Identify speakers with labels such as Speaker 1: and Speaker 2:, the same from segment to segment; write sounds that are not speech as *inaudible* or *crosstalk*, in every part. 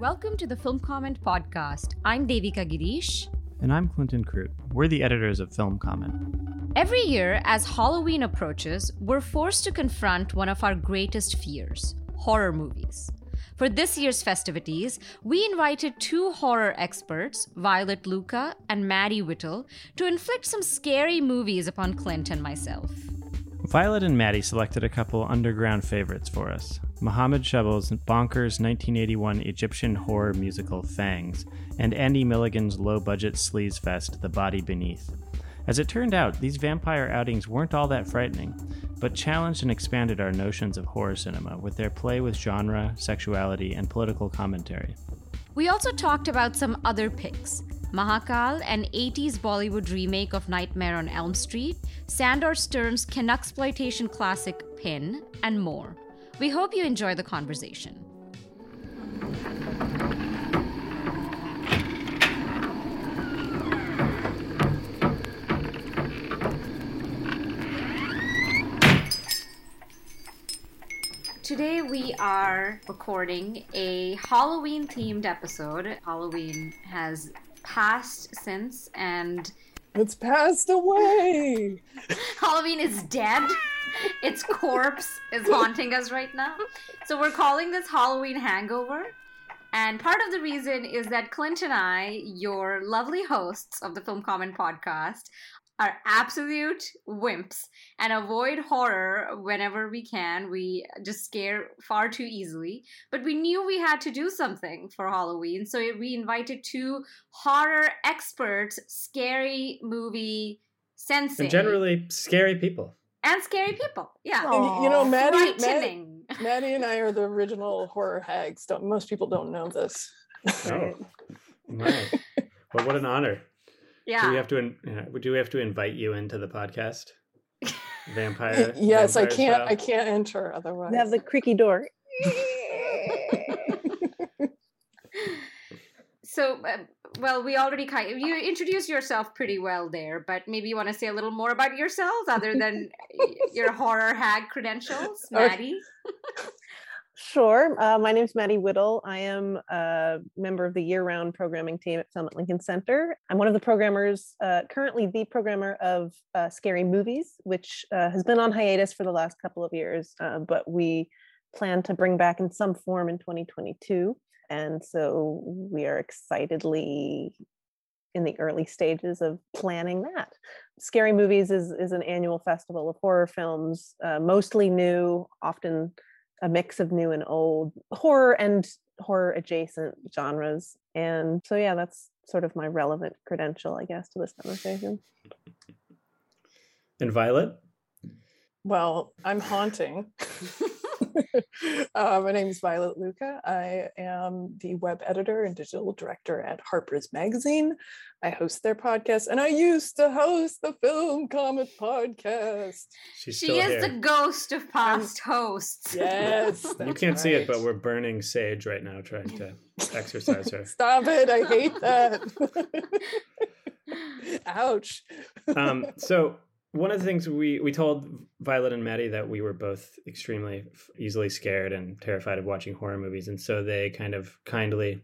Speaker 1: Welcome to the Film Comment Podcast. I'm Devika Girish.
Speaker 2: And I'm Clinton Krute. We're the editors of Film Comment.
Speaker 1: Every year, as Halloween approaches, we're forced to confront one of our greatest fears horror movies. For this year's festivities, we invited two horror experts, Violet Lucca and Maddie Whittle, to inflict some scary movies upon Clint and myself.
Speaker 2: Violet and Maddie selected a couple underground favorites for us Mohammed Shebl's bonkers 1981 Egyptian horror musical Fangs, and Andy Milligan's low budget sleaze fest The Body Beneath. As it turned out, these vampire outings weren't all that frightening, but challenged and expanded our notions of horror cinema with their play with genre, sexuality, and political commentary.
Speaker 1: We also talked about some other picks Mahakaal, an 80s Bollywood remake of Nightmare on Elm Street, Sandor Stern's Canuxploitation classic Pin, and more. We hope you enjoy the conversation. Today we are recording a Halloween themed episode. Halloween has passed since and
Speaker 3: it's passed away. *laughs*
Speaker 1: Halloween is dead its corpse is haunting us right now. So we're calling this Halloween Hangover. And part of the reason is that Clint and I, your lovely hosts of the Film Comment podcast, are absolute wimps and avoid horror whenever we can. We just scare far too easily. But we knew we had to do something for Halloween, so we invited two horror experts, scary movie sensei.
Speaker 4: And generally scary people
Speaker 1: and scary people. Yeah,
Speaker 3: and, you know, Maddie, Maddie, *laughs* Maddie, and I are the original horror hags. Don't most people don't know this?
Speaker 4: Oh, right. Well, what an honor.
Speaker 1: Yeah.
Speaker 4: Do we have to? Do we have to invite you into the podcast? Vampire. *laughs*
Speaker 3: yes,
Speaker 4: vampire
Speaker 3: I can't.
Speaker 4: Style?
Speaker 3: I can't enter otherwise.
Speaker 5: We have the creaky door. *laughs*
Speaker 1: so, uh, well, we already kind of, you introduced yourself pretty well there, but maybe you want to say a little more about yourselves other than *laughs* your horror hag credentials, Maddie.
Speaker 5: Sure. Uh, my name is Maddie Whittle. I am a member of the year round programming team at Film at Lincoln Center. I'm one of the programmers, uh, currently the programmer of uh, Scary Movies, which uh, has been on hiatus for the last couple of years, uh, but we plan to bring back in some form in 2022. And so we are excitedly in the early stages of planning that. Scary Movies is, is an annual festival of horror films, uh, mostly new, often a mix of new and old, horror and horror adjacent genres. And so, yeah, that's sort of my relevant credential, I guess, to this conversation.
Speaker 4: And Violet?
Speaker 3: Well, I'm haunting. *laughs* *laughs* uh, my name is Violet Lucca. I am the web editor and digital director at Harper's Magazine. I host their podcast, and I used to host the Film Comment podcast.
Speaker 4: She's
Speaker 1: she is
Speaker 4: here.
Speaker 1: the ghost of past hosts.
Speaker 3: Yes,
Speaker 4: you can't right. see it, but we're burning sage right now, trying to *laughs* exercise her.
Speaker 3: Stop it! I hate that. *laughs* Ouch.
Speaker 4: Um, so one of the things we we told Violet and Maddie that we were both extremely easily scared and terrified of watching horror movies, and so they kind of kindly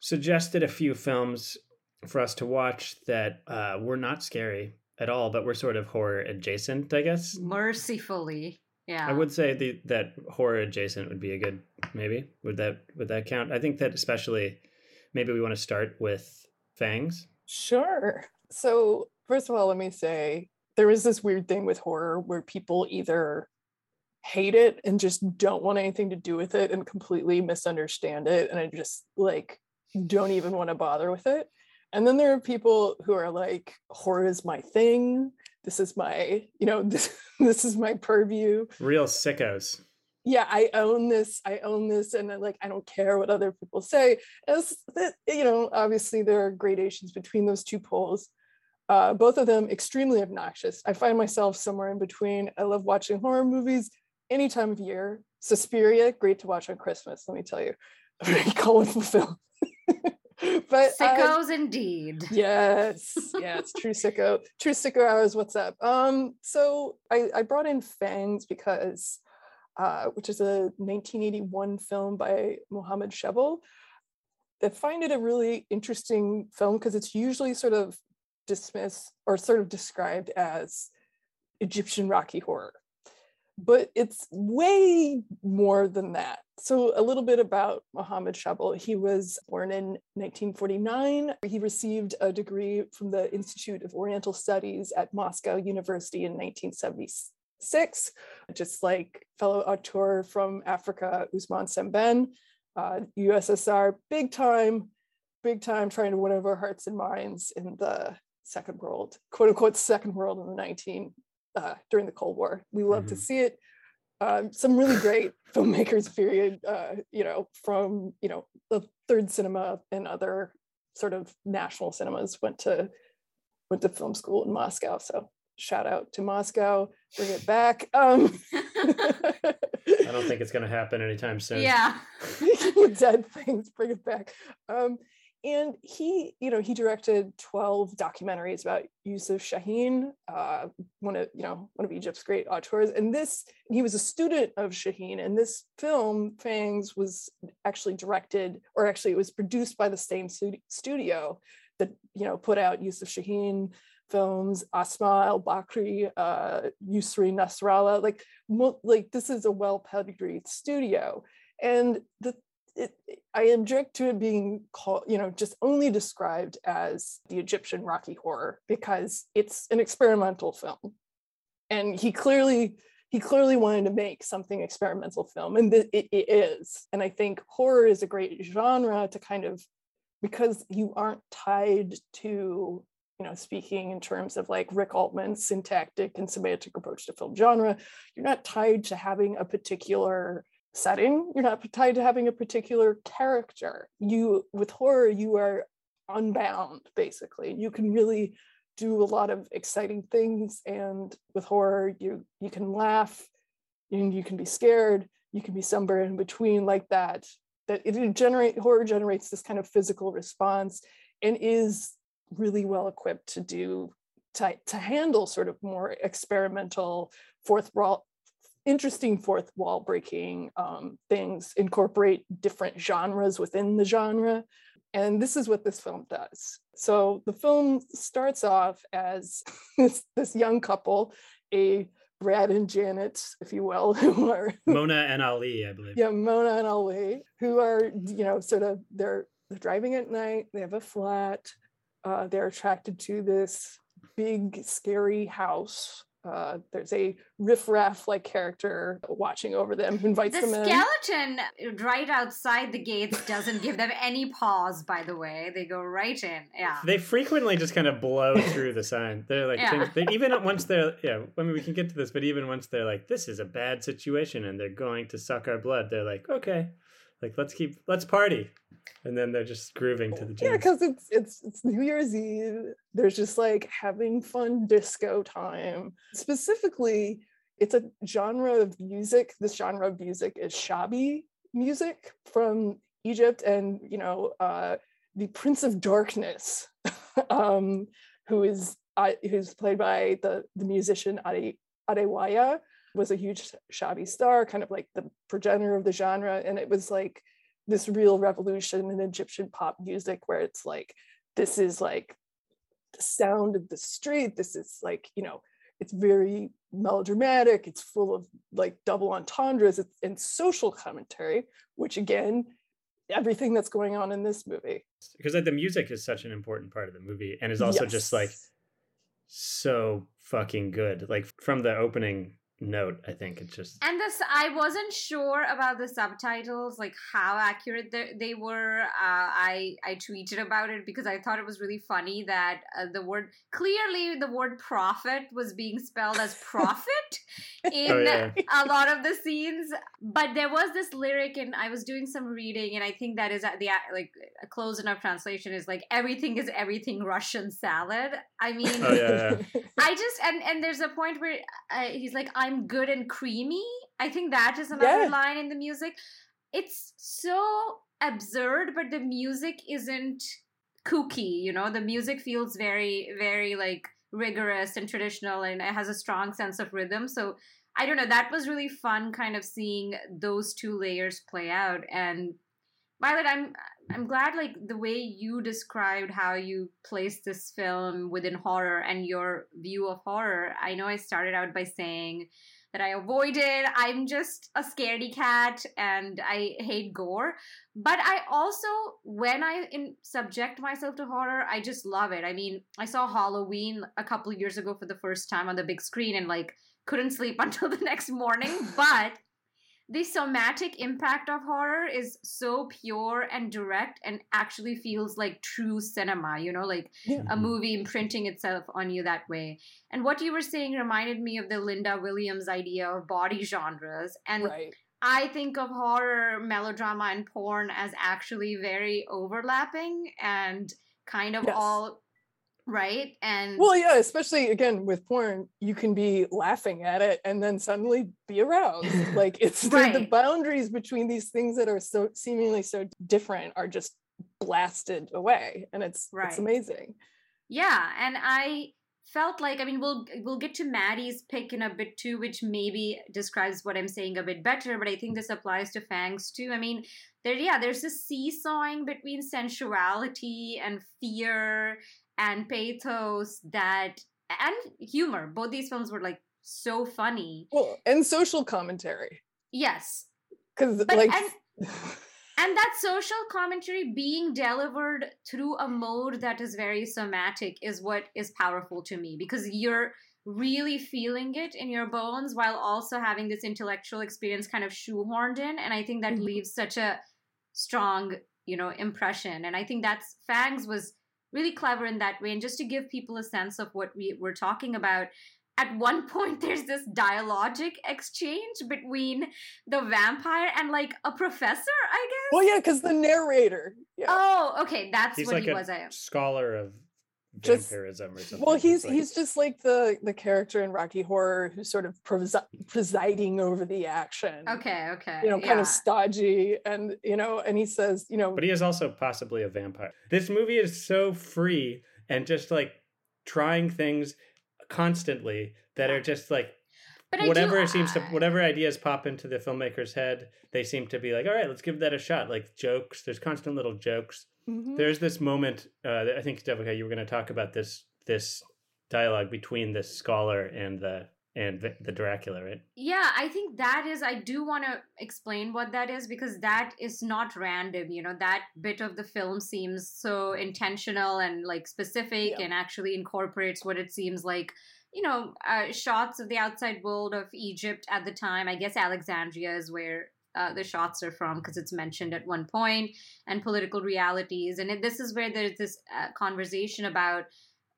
Speaker 4: suggested a few films for us to watch that uh, were not scary at all, but were sort of horror adjacent, I guess.
Speaker 1: Mercifully, yeah.
Speaker 4: I would say the, that horror adjacent would be a good maybe. Would that would that count? I think that especially maybe we want to start with Fangs.
Speaker 3: Sure. So first of all, let me say there is this weird thing with horror where people either hate it and just don't want anything to do with it and completely misunderstand it and I just like don't even want to bother with it. And then there are people who are like horror is my thing. This is my, you know, *laughs* this this is my purview.
Speaker 4: Real sickos.
Speaker 3: Yeah, I own this. I own this, and like I don't care what other people say. As that, you know, obviously there are gradations between those two poles uh, both of them extremely obnoxious. I find myself somewhere in between. I love watching horror movies any time of year. Suspiria, great to watch on Christmas, let me tell you. *laughs* A very colorful film. *laughs* but um,
Speaker 1: Sickos indeed.
Speaker 3: yes, *laughs* yes, true sicko, true sicko hours. What's up? Um, so I, I brought in Fangs because, uh, which is a 1981 film by Mohammed Shebl. I find it a really interesting film because it's usually sort of dismissed or sort of described as Egyptian Rocky horror, but it's way more than that. So, a little bit about Mohammed Shebl. He was born in 1949. He received a degree from the Institute of Oriental Studies at Moscow University in 1976, just like fellow auteur from Africa, Ousmane Sembène, uh, USSR, big time, big time trying to win over hearts and minds in the Second World, quote unquote, Second World in the 19 uh, during the Cold War. We love mm-hmm. to see it. Um, some really great *laughs* filmmakers period uh, you know from you know the third cinema and other sort of national cinemas went to went to film school in moscow so shout out to moscow bring it back um
Speaker 4: i don't think it's going to happen anytime soon
Speaker 1: yeah *laughs*
Speaker 3: dead things bring it back um and he you know he directed 12 documentaries about yusuf shaheen uh, one of you know one of egypt's great auteurs. And this he was a student of shaheen and this film fangs was actually directed or actually it was produced by the same studio that you know put out yusuf shaheen films asma al bakri uh, yusri nasrallah like like this is a well pedigreed studio. And the it, I object to it being called, you know, just only described as the Egyptian Rocky Horror because it's an experimental film, and he clearly he clearly wanted to make something experimental film, and it, it is. And I think horror is a great genre to kind of because you aren't tied to you know speaking in terms of like Rick Altman's syntactic and semantic approach to film genre, you're not tied to having a particular setting. You're not tied to having a particular character. You with horror you are unbound basically. You can really do a lot of exciting things and with horror you you can laugh and you can be scared. You can be somewhere in between like that that it generate horror generates this kind of physical response and is really well equipped to do to, to handle sort of more experimental fourth wall interesting fourth wall breaking um, things, incorporate different genres within the genre. And this is what this film does. So the film starts off as *laughs* this, this young couple, a Brad and Janet, if you will, *laughs* who are *laughs*
Speaker 4: Mona and Ali, I believe.
Speaker 3: Yeah, Mona and Ali, who are, you know, sort of they're they're driving at night, they have a flat, uh, they're attracted to this big, scary house uh, there's a riffraff like character watching over them who invites
Speaker 1: the
Speaker 3: them in.
Speaker 1: The skeleton right outside the gates doesn't give them any pause, by the way. They go right in. Yeah.
Speaker 4: They frequently just kind of blow through the sign. They're like, yeah. they, even once they're, yeah, I mean, we can get to this, but even once they're like, this is a bad situation and they're going to suck our blood, they're like, okay, like let's keep, let's party and then they're just grooving to the
Speaker 3: jazz. Yeah, because it's it's it's New Year's Eve. There's just like having fun disco time. Specifically, it's a genre of music. This genre of music is shaabi music from Egypt, and you know, uh, the Prince of Darkness, *laughs* um, who is uh, who's played by the the musician Ahmed Adaweya, was a huge shaabi star, kind of like the progenitor of the genre, and it was like this real revolution in Egyptian pop music where it's like this is like the sound of the street this is like you know it's very melodramatic it's full of like double entendres and social commentary which again everything that's going on in this movie
Speaker 4: because like the music is such an important part of the movie and is also yes. just like so fucking good like from the opening note i think it's just
Speaker 1: and this i wasn't sure about the subtitles like how accurate they, they were uh, i i tweeted about it because i thought it was really funny that uh, the word clearly the word prophet was being spelled as profit *laughs* in oh, yeah. a lot of the scenes but there was this lyric and i was doing some reading and i think that is the like a close enough translation is like everything is everything russian salad i mean
Speaker 4: oh, yeah,
Speaker 1: yeah. *laughs* i just and and there's a point where uh, he's like i I'm good and creamy. I think that is another yeah. line in the music. It's so absurd, but the music isn't kooky, you know? The music feels very, very like rigorous and traditional and it has a strong sense of rhythm. So I don't know, that was really fun kind of seeing those two layers play out. And Violet, I'm I'm glad like the way you described how you placed this film within horror and your view of horror. I know I started out by saying that I avoided. I'm just a scaredy cat and I hate gore. But I also, when I in, subject myself to horror, I just love it. I mean, I saw Halloween a couple years ago for the first time on the big screen and like couldn't sleep *laughs* until the next morning. But the somatic impact of horror is so pure and direct and actually feels like true cinema, you know, like yeah. a mm-hmm. movie imprinting itself on you that way. And what you were saying reminded me of the Linda Williams idea of body genres. And right. I think of horror, melodrama, and porn as actually very overlapping and kind of yes. all right and
Speaker 3: well yeah especially again with porn you can be laughing at it and then suddenly be aroused *laughs* like it's right. the, the, boundaries between these things that are so seemingly so different are just blasted away and it's right. it's amazing
Speaker 1: yeah and i felt like i mean we'll we'll get to maddie's pick in a bit too which maybe describes what i'm saying a bit better but i think this applies to fangs too i mean there yeah there's a seesawing between sensuality and fear and pathos that and humor. Both these films were like so funny.
Speaker 3: Well, and social commentary.
Speaker 1: Yes.
Speaker 3: Because like
Speaker 1: and, and that social commentary being delivered through a mode that is very somatic is what is powerful to me because you're really feeling it in your bones while also having this intellectual experience kind of shoehorned in and i think that mm-hmm. leaves such a strong you know impression and i think that's fangs was really clever in that way. And just to give people a sense of what we were talking about, at one *laughs* point there's this dialogic exchange between the vampire and like a professor, I guess.
Speaker 3: Well, yeah, because the narrator. Yeah.
Speaker 1: Oh, okay, that's
Speaker 4: He's
Speaker 1: what
Speaker 4: like
Speaker 1: he was. I
Speaker 4: scholar of just, vampirism or something.
Speaker 3: Well, he's like... he's just like the the character in Rocky Horror who's sort of presi- presiding over the action.
Speaker 1: Okay, okay.
Speaker 3: You know, kind yeah. of stodgy, and you know, and he says, you know,
Speaker 4: but he is also possibly a vampire. This movie is so free and just like trying things constantly that are just like but whatever do, seems to whatever ideas pop into the filmmaker's head, they seem to be like, all right, let's give that a shot. Like jokes, there's constant little jokes Mm-hmm. There's this moment. Uh, I think Devika, you were going to talk about this this dialogue between the scholar and the and the Dracula, right?
Speaker 1: Yeah, I think that is. I do want to explain what that is because that is not random. You know, that bit of the film seems so intentional and like specific, yeah. and actually incorporates what it seems like. You know, uh, shots of the outside world of Egypt at the time. I guess Alexandria is where uh, the shots are from because it's mentioned at one point and political realities and it, this is where there's this uh, conversation about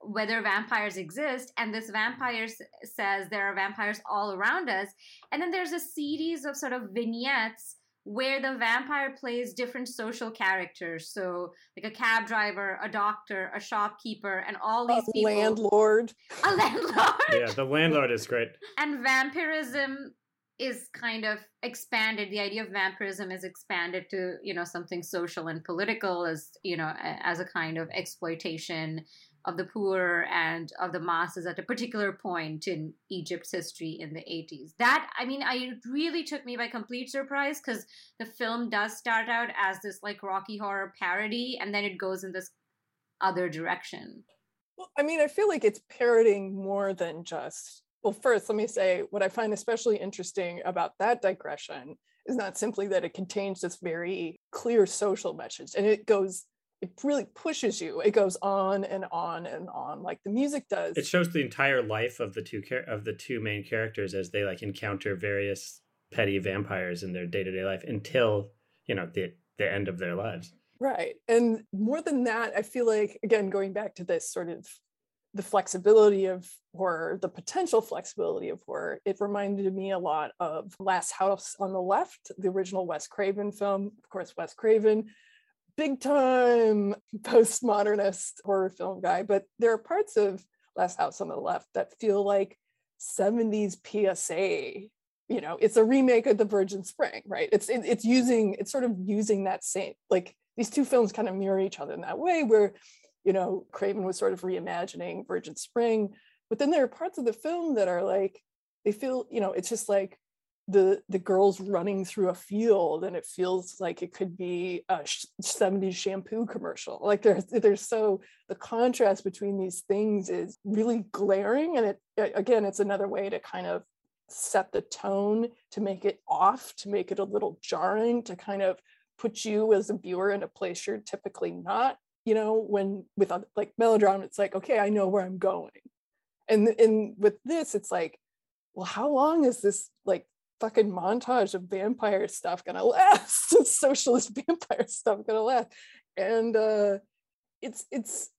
Speaker 1: whether vampires exist and this vampire s- says there are vampires all around us and then there's a series of sort of vignettes where the vampire plays different social characters. So like a cab driver a doctor a shopkeeper and all these
Speaker 3: a
Speaker 1: people
Speaker 3: landlord. *laughs*
Speaker 1: A landlord!
Speaker 4: Yeah the landlord is great.
Speaker 1: And vampirism is kind of expanded. The idea of vampirism is expanded to you know something social and political as you know as a kind of exploitation of the poor and of the masses at a particular point in Egypt's history in the 80s. That, I mean, I really took me by complete surprise because the film does start out as this like Rocky Horror parody and then it goes in this other direction.
Speaker 3: Well, I mean, I feel like it's parodying more than just well, first, let me say what I find especially interesting about that digression is not simply that it contains this very clear social message and it goes, it really pushes you. It goes on and on and on, like the music does.
Speaker 4: It shows the entire life of the two char- of the two main characters as they like encounter various petty vampires in their day to day life until you know the the end of their lives.
Speaker 3: Right, and more than that, I feel like again going back to this sort of the flexibility of horror, the potential flexibility of horror, it reminded me a lot of Last House on the Left, the original Wes Craven film. Of course, Wes Craven, big time postmodernist horror film guy, but there are parts of Last House on the Left that feel like 70s PSA, you know it's a remake of the virgin spring right? It's it, it's using it's sort of using that same like these two films kind of mirror each other in that way where you know craven was sort of reimagining virgin spring but then there are parts of the film that are like they feel you know it's just like the the girls running through a field and it feels like it could be a 70s shampoo commercial. Like there's there's so the contrast between these things is really glaring and it again it's another way to kind of set the tone to make it off to make it a little jarring to kind of put you as a viewer in a place you're typically not you know when with like melodrama it's like okay i know where i'm going. And and with this it's like well how long is this like fucking montage of vampire stuff gonna *laughs* last. Socialist vampire stuff gonna last. And uh it's it's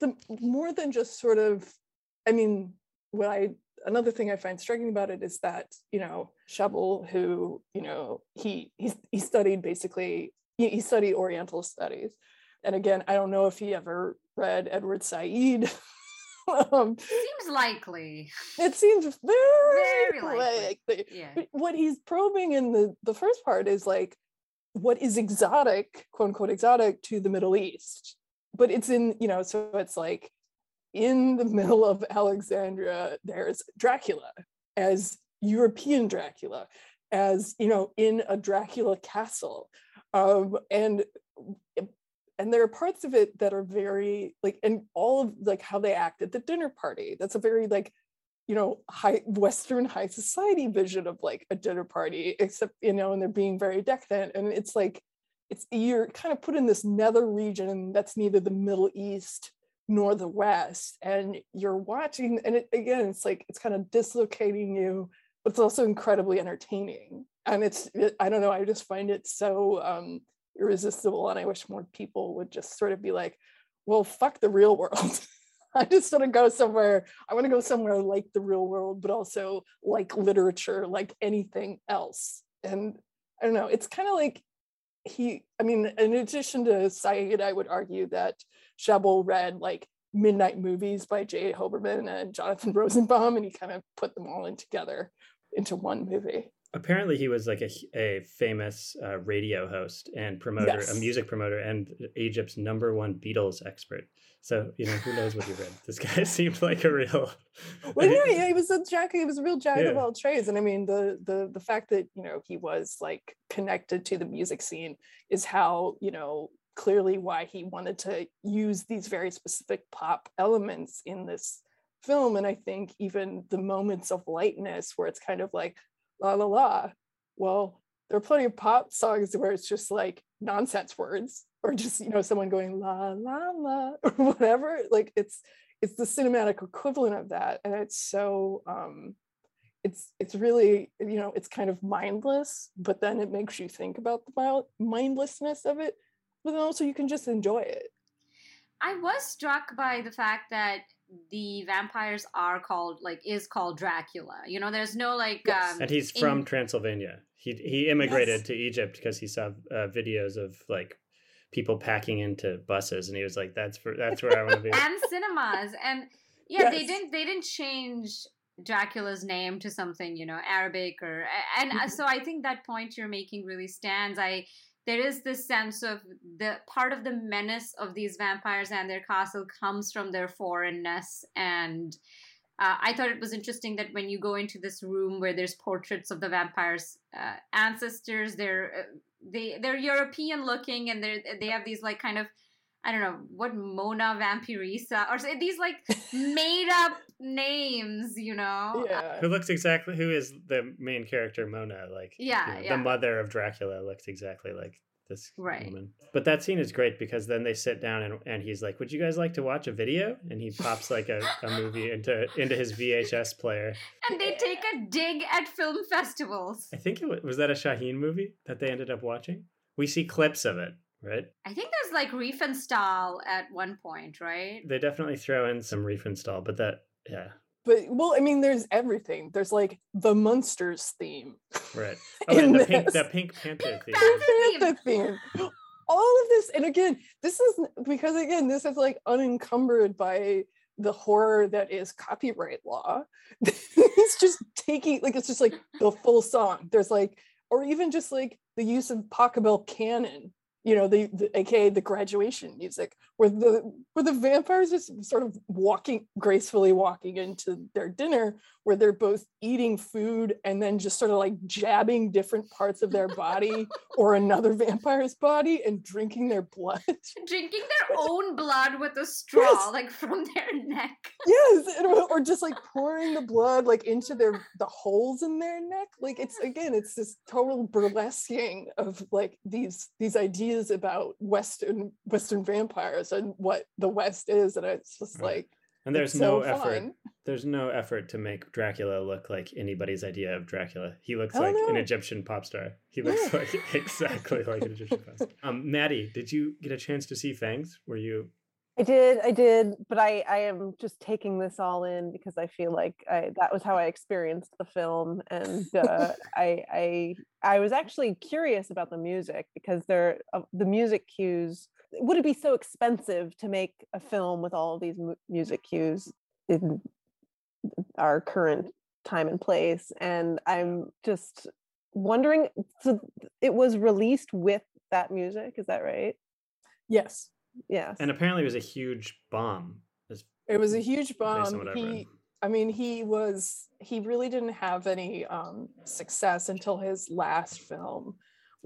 Speaker 3: the more than just sort of i mean what i another thing i find striking about it is that you know Shebl, who you know he he, he studied basically he studied oriental studies. And again i don't know if he ever read edward said *laughs* *laughs*
Speaker 1: um, seems likely.
Speaker 3: It seems *laughs* very, very likely. likely. Yeah. But what he's probing in the the first part is like what is exotic, quote unquote, exotic to the Middle East. But it's in, you know, so it's like in the *laughs* middle of Alexandria, there's Dracula as European Dracula, as, you know, in a Dracula castle. Um, and and there are parts of it that are very like and all of like how they act at the dinner party that's a very like you know high western high society vision of like a dinner party except you know and they're being very decadent and it's like it's you're kind of put in this nether region that's neither the middle east nor the west and you're watching and it, again it's like it's kind of dislocating you but it's also incredibly entertaining and it's it, i don't know i just find it so um irresistible and i wish more people would just sort of be like well fuck the real world. *laughs* I just want to go somewhere i want to go somewhere like the real world but also like literature like anything else. And i don't know it's kind of like he i mean in addition to Said, i would argue that Shebl read like midnight movies by J. Hoberman and Jonathan Rosenbaum, and he kind of put them all in together into one movie
Speaker 4: apparently he was like a, a famous uh, radio host and promoter yes. a music promoter and egypt's number one beatles expert so you know who knows what he read this guy *laughs* seemed like a real *laughs*
Speaker 3: well yeah, yeah he *laughs* was a jack he was a real jack yeah. of all trades and i mean the the the fact that you know he was like connected to the music scene is how you know clearly why he wanted to use these very specific pop elements in this film and i think even the moments of lightness where it's kind of like la la la. Well, there are plenty of pop songs where it's just like nonsense words or just you know someone going la la la or *laughs* whatever. Like it's it's the cinematic equivalent of that, and it's so um, it's it's really you know it's kind of mindless, but then it makes you think about the mindlessness of it, but then also you can just enjoy it.
Speaker 1: I was struck by the fact that the vampires are called like is called Dracula. You know, there's no like
Speaker 4: yes. um, and he's from in... Transylvania. He he immigrated yes. to Egypt because he saw uh, videos of like people packing into buses, and he was like, "That's for that's where I want to be." *laughs*
Speaker 1: and cinemas, and yeah, yes. they didn't they didn't change Dracula's name to something you know Arabic or and uh, so I think that point you're making really stands. I there is this sense of the part of the menace of these vampires and their castle comes from their foreignness. And uh, I thought it was interesting that when you go into this room where there's portraits of the vampires' uh, ancestors, they're uh, they they're European looking, and they they have these like kind of I don't know what Mona Vampirisa or these like *laughs* made up names, you know.
Speaker 3: Yeah.
Speaker 4: Who looks exactly who is the main character Mona like
Speaker 1: yeah,
Speaker 4: you know,
Speaker 1: yeah.
Speaker 4: the mother of Dracula looks exactly like this
Speaker 1: right.
Speaker 4: woman. But that scene is great because then they sit down and, and he's like, "Would you guys like to watch a video?" And he pops like a, a movie into into his VHS player.
Speaker 1: And they take a dig at film festivals.
Speaker 4: I think it was, was that a Shaheen movie that they ended up watching. We see clips of it right?
Speaker 1: I think there's like Riefenstahl at one point, right?
Speaker 4: They definitely throw in some Riefenstahl, but that, yeah.
Speaker 3: But well, I mean, there's everything. There's like the Munsters theme,
Speaker 4: right? *laughs* Oh, and the pink, the Pink Panther
Speaker 1: pink theme.
Speaker 3: Panther theme. All of this, and again, this is because again, this is like unencumbered by the horror that is copyright law. *laughs* it's just taking like it's just like the full song. There's like, or even just like the use of Pachelbel canon you know the, the aka the graduation music where the where the vampires just sort of walking gracefully walking into their dinner where they're both eating food and then just sort of like jabbing different parts of their body *laughs* or another vampire's body and drinking their blood. *laughs*
Speaker 1: Drinking their own blood with a straw yes. like from their neck.
Speaker 3: Yes or just like pouring the blood like into their the holes in their neck. Like it's again it's this total burlesquing of like these these ideas about western western vampires and what the west is and it's just right. like
Speaker 4: and there's no so effort. Fun. There's no effort to make Dracula look like anybody's idea of Dracula. He looks like know. an Egyptian pop star. He looks like *laughs* exactly like an Egyptian pop star. Um, Maddie, did you get a chance to see Fangs? Were you?
Speaker 5: I did, I did, but I, I am just taking this all in because I feel like I, that was how I experienced the film, and uh, *laughs* I, I, I was actually curious about the music because there, uh, the music cues would it be so expensive to make a film with all of these mu- music cues in our current time and place? And i'm just wondering so it was released with that music is that right?
Speaker 3: Yes.
Speaker 5: Yes.
Speaker 4: And apparently it was a huge bomb
Speaker 3: it was a huge bomb. he i mean he was he really didn't have any um, success until his last film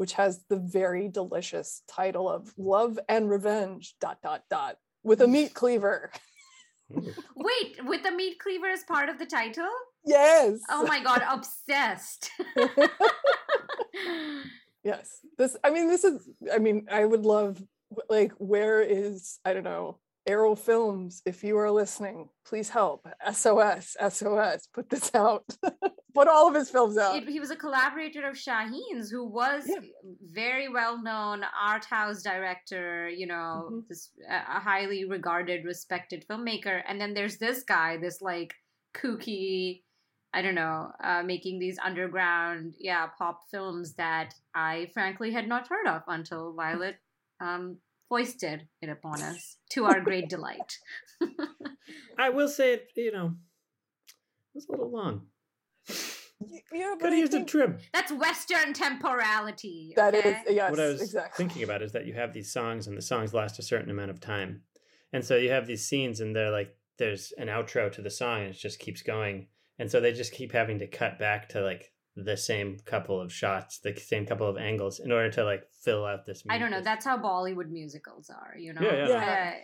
Speaker 3: which has the very delicious title of Love and Revenge dot dot dot with a meat cleaver. *laughs*
Speaker 1: Wait, with the meat cleaver as part of the title?
Speaker 3: Yes.
Speaker 1: Oh my god, obsessed. *laughs*
Speaker 3: yes. This I mean this is I mean I would love like where is I don't know Arrow Films, if you are listening, please help. SOS, SOS, put this out. *laughs* put all of his films out.
Speaker 1: He was a collaborator of Shaheen's, who was yeah. very well known art house director, you know, mm-hmm. this a highly regarded, respected filmmaker. And then there's this guy, this like kooky, I don't know, uh, making these underground, yeah, pop films that I frankly had not heard of until Violet um, foisted it upon us to our great delight. *laughs*
Speaker 4: I will say, you know, it was a little long.
Speaker 3: Yeah,
Speaker 4: but Could have used a trim.
Speaker 1: That's Western temporality.
Speaker 3: That okay? is, yes.
Speaker 4: What I was
Speaker 3: exactly.
Speaker 4: thinking about is that you have these songs, and the songs last a certain amount of time, and so you have these scenes, and they're like, there's an outro to the song, and it just keeps going, and so they just keep having to cut back to like the same couple of shots, the same couple of angles in order to like fill out this.
Speaker 1: I don't know. That's how Bollywood musicals are, you know.
Speaker 4: Yeah, yeah. yeah. Uh,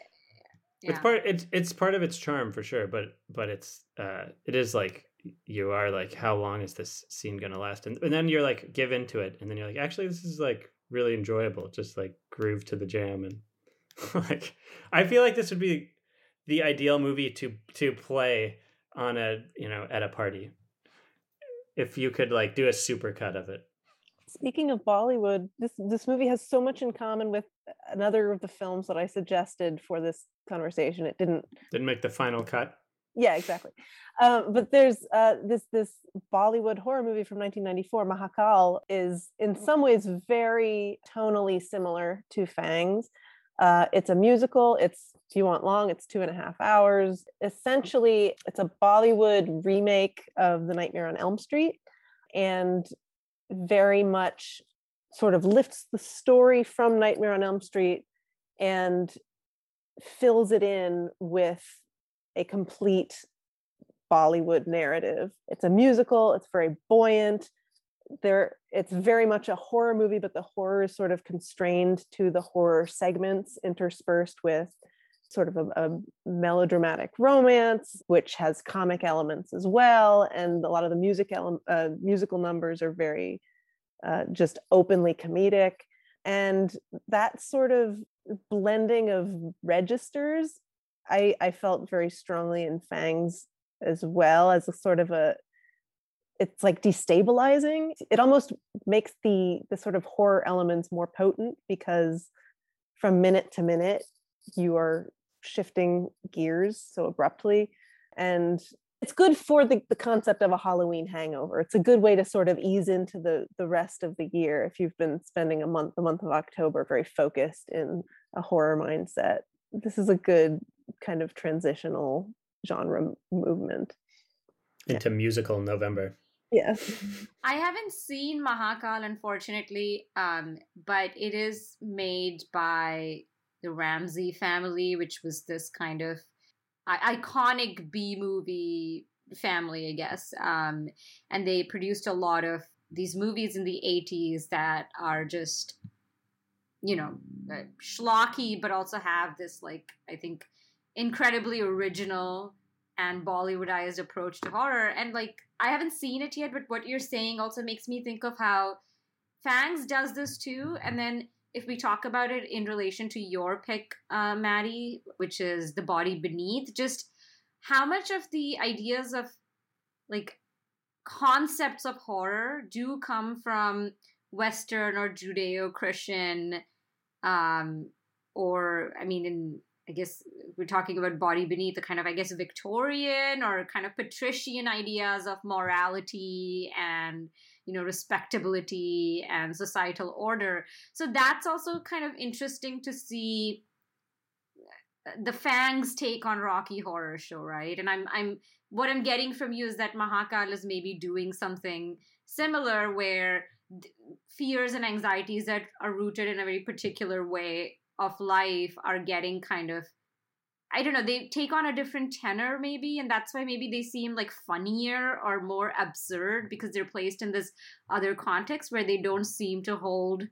Speaker 4: yeah. It's part. It's it's part of its charm for sure, but but it's uh it is like you are like how long is this scene gonna last, and and then you're like give into it, and then you're like actually this is like really enjoyable, just like groove to the jam, and *laughs* like I feel like this would be the ideal movie to to play on a you know at a party if you could like do a super cut of it.
Speaker 5: Speaking of Bollywood, this this movie has so much in common with another of the films that I suggested for this conversation. It didn't
Speaker 4: didn't make the final cut.
Speaker 5: Yeah, exactly. Um, but there's uh, this this Bollywood horror movie from 1994, Mahakaal, is in some ways very tonally similar to Fangs. Uh, it's a musical. It's do you want long? It's two and a half hours. Essentially, it's a Bollywood remake of The Nightmare on Elm Street, and very much sort of lifts the story from Nightmare on Elm Street and fills it in with a complete Bollywood narrative. It's a musical. It's very buoyant there it's very much a horror movie but the horror is sort of constrained to the horror segments interspersed with sort of a, a, melodramatic romance which has comic elements as well and a lot of the music ele- uh, musical numbers are very uh, just openly comedic. And that sort of blending of registers i i felt very strongly in fangs as well as a sort of a it's like destabilizing. It almost makes the the sort of horror elements more potent because from minute to minute you are shifting gears so abruptly. And it's good for the, the concept of a halloween hangover. It's a good way to sort of ease into the the rest of the year if you've been spending a month the month of october very focused in a horror mindset. This is a good kind of transitional genre movement.
Speaker 4: Into musical November.
Speaker 5: Yeah.
Speaker 1: I haven't seen Mahakaal, unfortunately, um, but it is made by the Ramsay family, which was this kind of iconic B movie family, I guess. Um, and they produced a lot of these movies in the 80s that are just, you know, uh, schlocky, but also have this, like, I think, incredibly original and Bollywoodized approach to horror. And like, I haven't seen it yet, but what you're saying also makes me think of how Fangs does this too. And then if we talk about it in relation to your pick, uh, Maddie, which is The Body Beneath, just how much of the ideas of like concepts of horror do come from Western or Judeo Christian, um, or I mean, in I guess we're talking about body beneath the kind of, I guess, Victorian or kind of patrician ideas of morality and, you know, respectability and societal order. So that's also kind of interesting to see uh, the Fangs take on Rocky Horror Show, right? And I'm, I'm, what I'm getting from you is that Mahakaal is maybe doing something similar where fears and anxieties that are rooted in a very particular way of life are getting kind of I don't know, they take on a different tenor maybe, and that's why maybe they seem like funnier or more absurd because they're placed in this other context where they don't seem to hold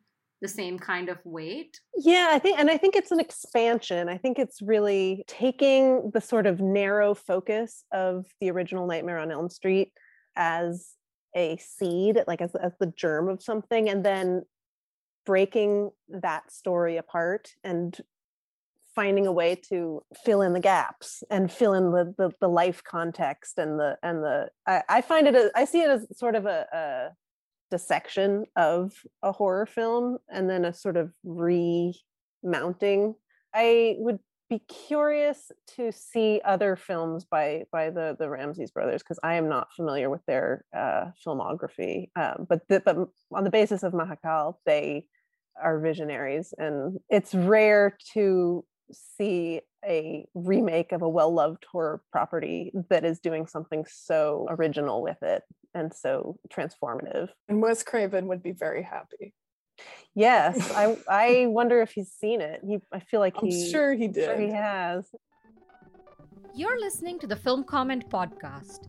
Speaker 1: the same kind of weight.
Speaker 5: Yeah, I think and I think it's an expansion. I think it's really taking the sort of narrow focus of the original Nightmare on Elm Street as a seed, like as, as the germ of something, and then breaking that story apart and finding a way to fill in the gaps and fill in the the, the life context and the and the I, I find it as, I see it as sort of a, a dissection of a horror film and then a sort of remounting. I would be curious to see other films by by the the Ramsay brothers because I am not familiar with their uh, filmography. Um, but the, but on the basis of Mahakaal, they are visionaries and it's rare to see a remake of a well-loved horror property that is doing something so original with it and so transformative.
Speaker 3: And wes craven would be very happy.
Speaker 5: Yes i *laughs* i wonder if he's seen it. He i feel like
Speaker 3: he I'm sure he did
Speaker 5: sure he has.
Speaker 1: You're listening to the film comment podcast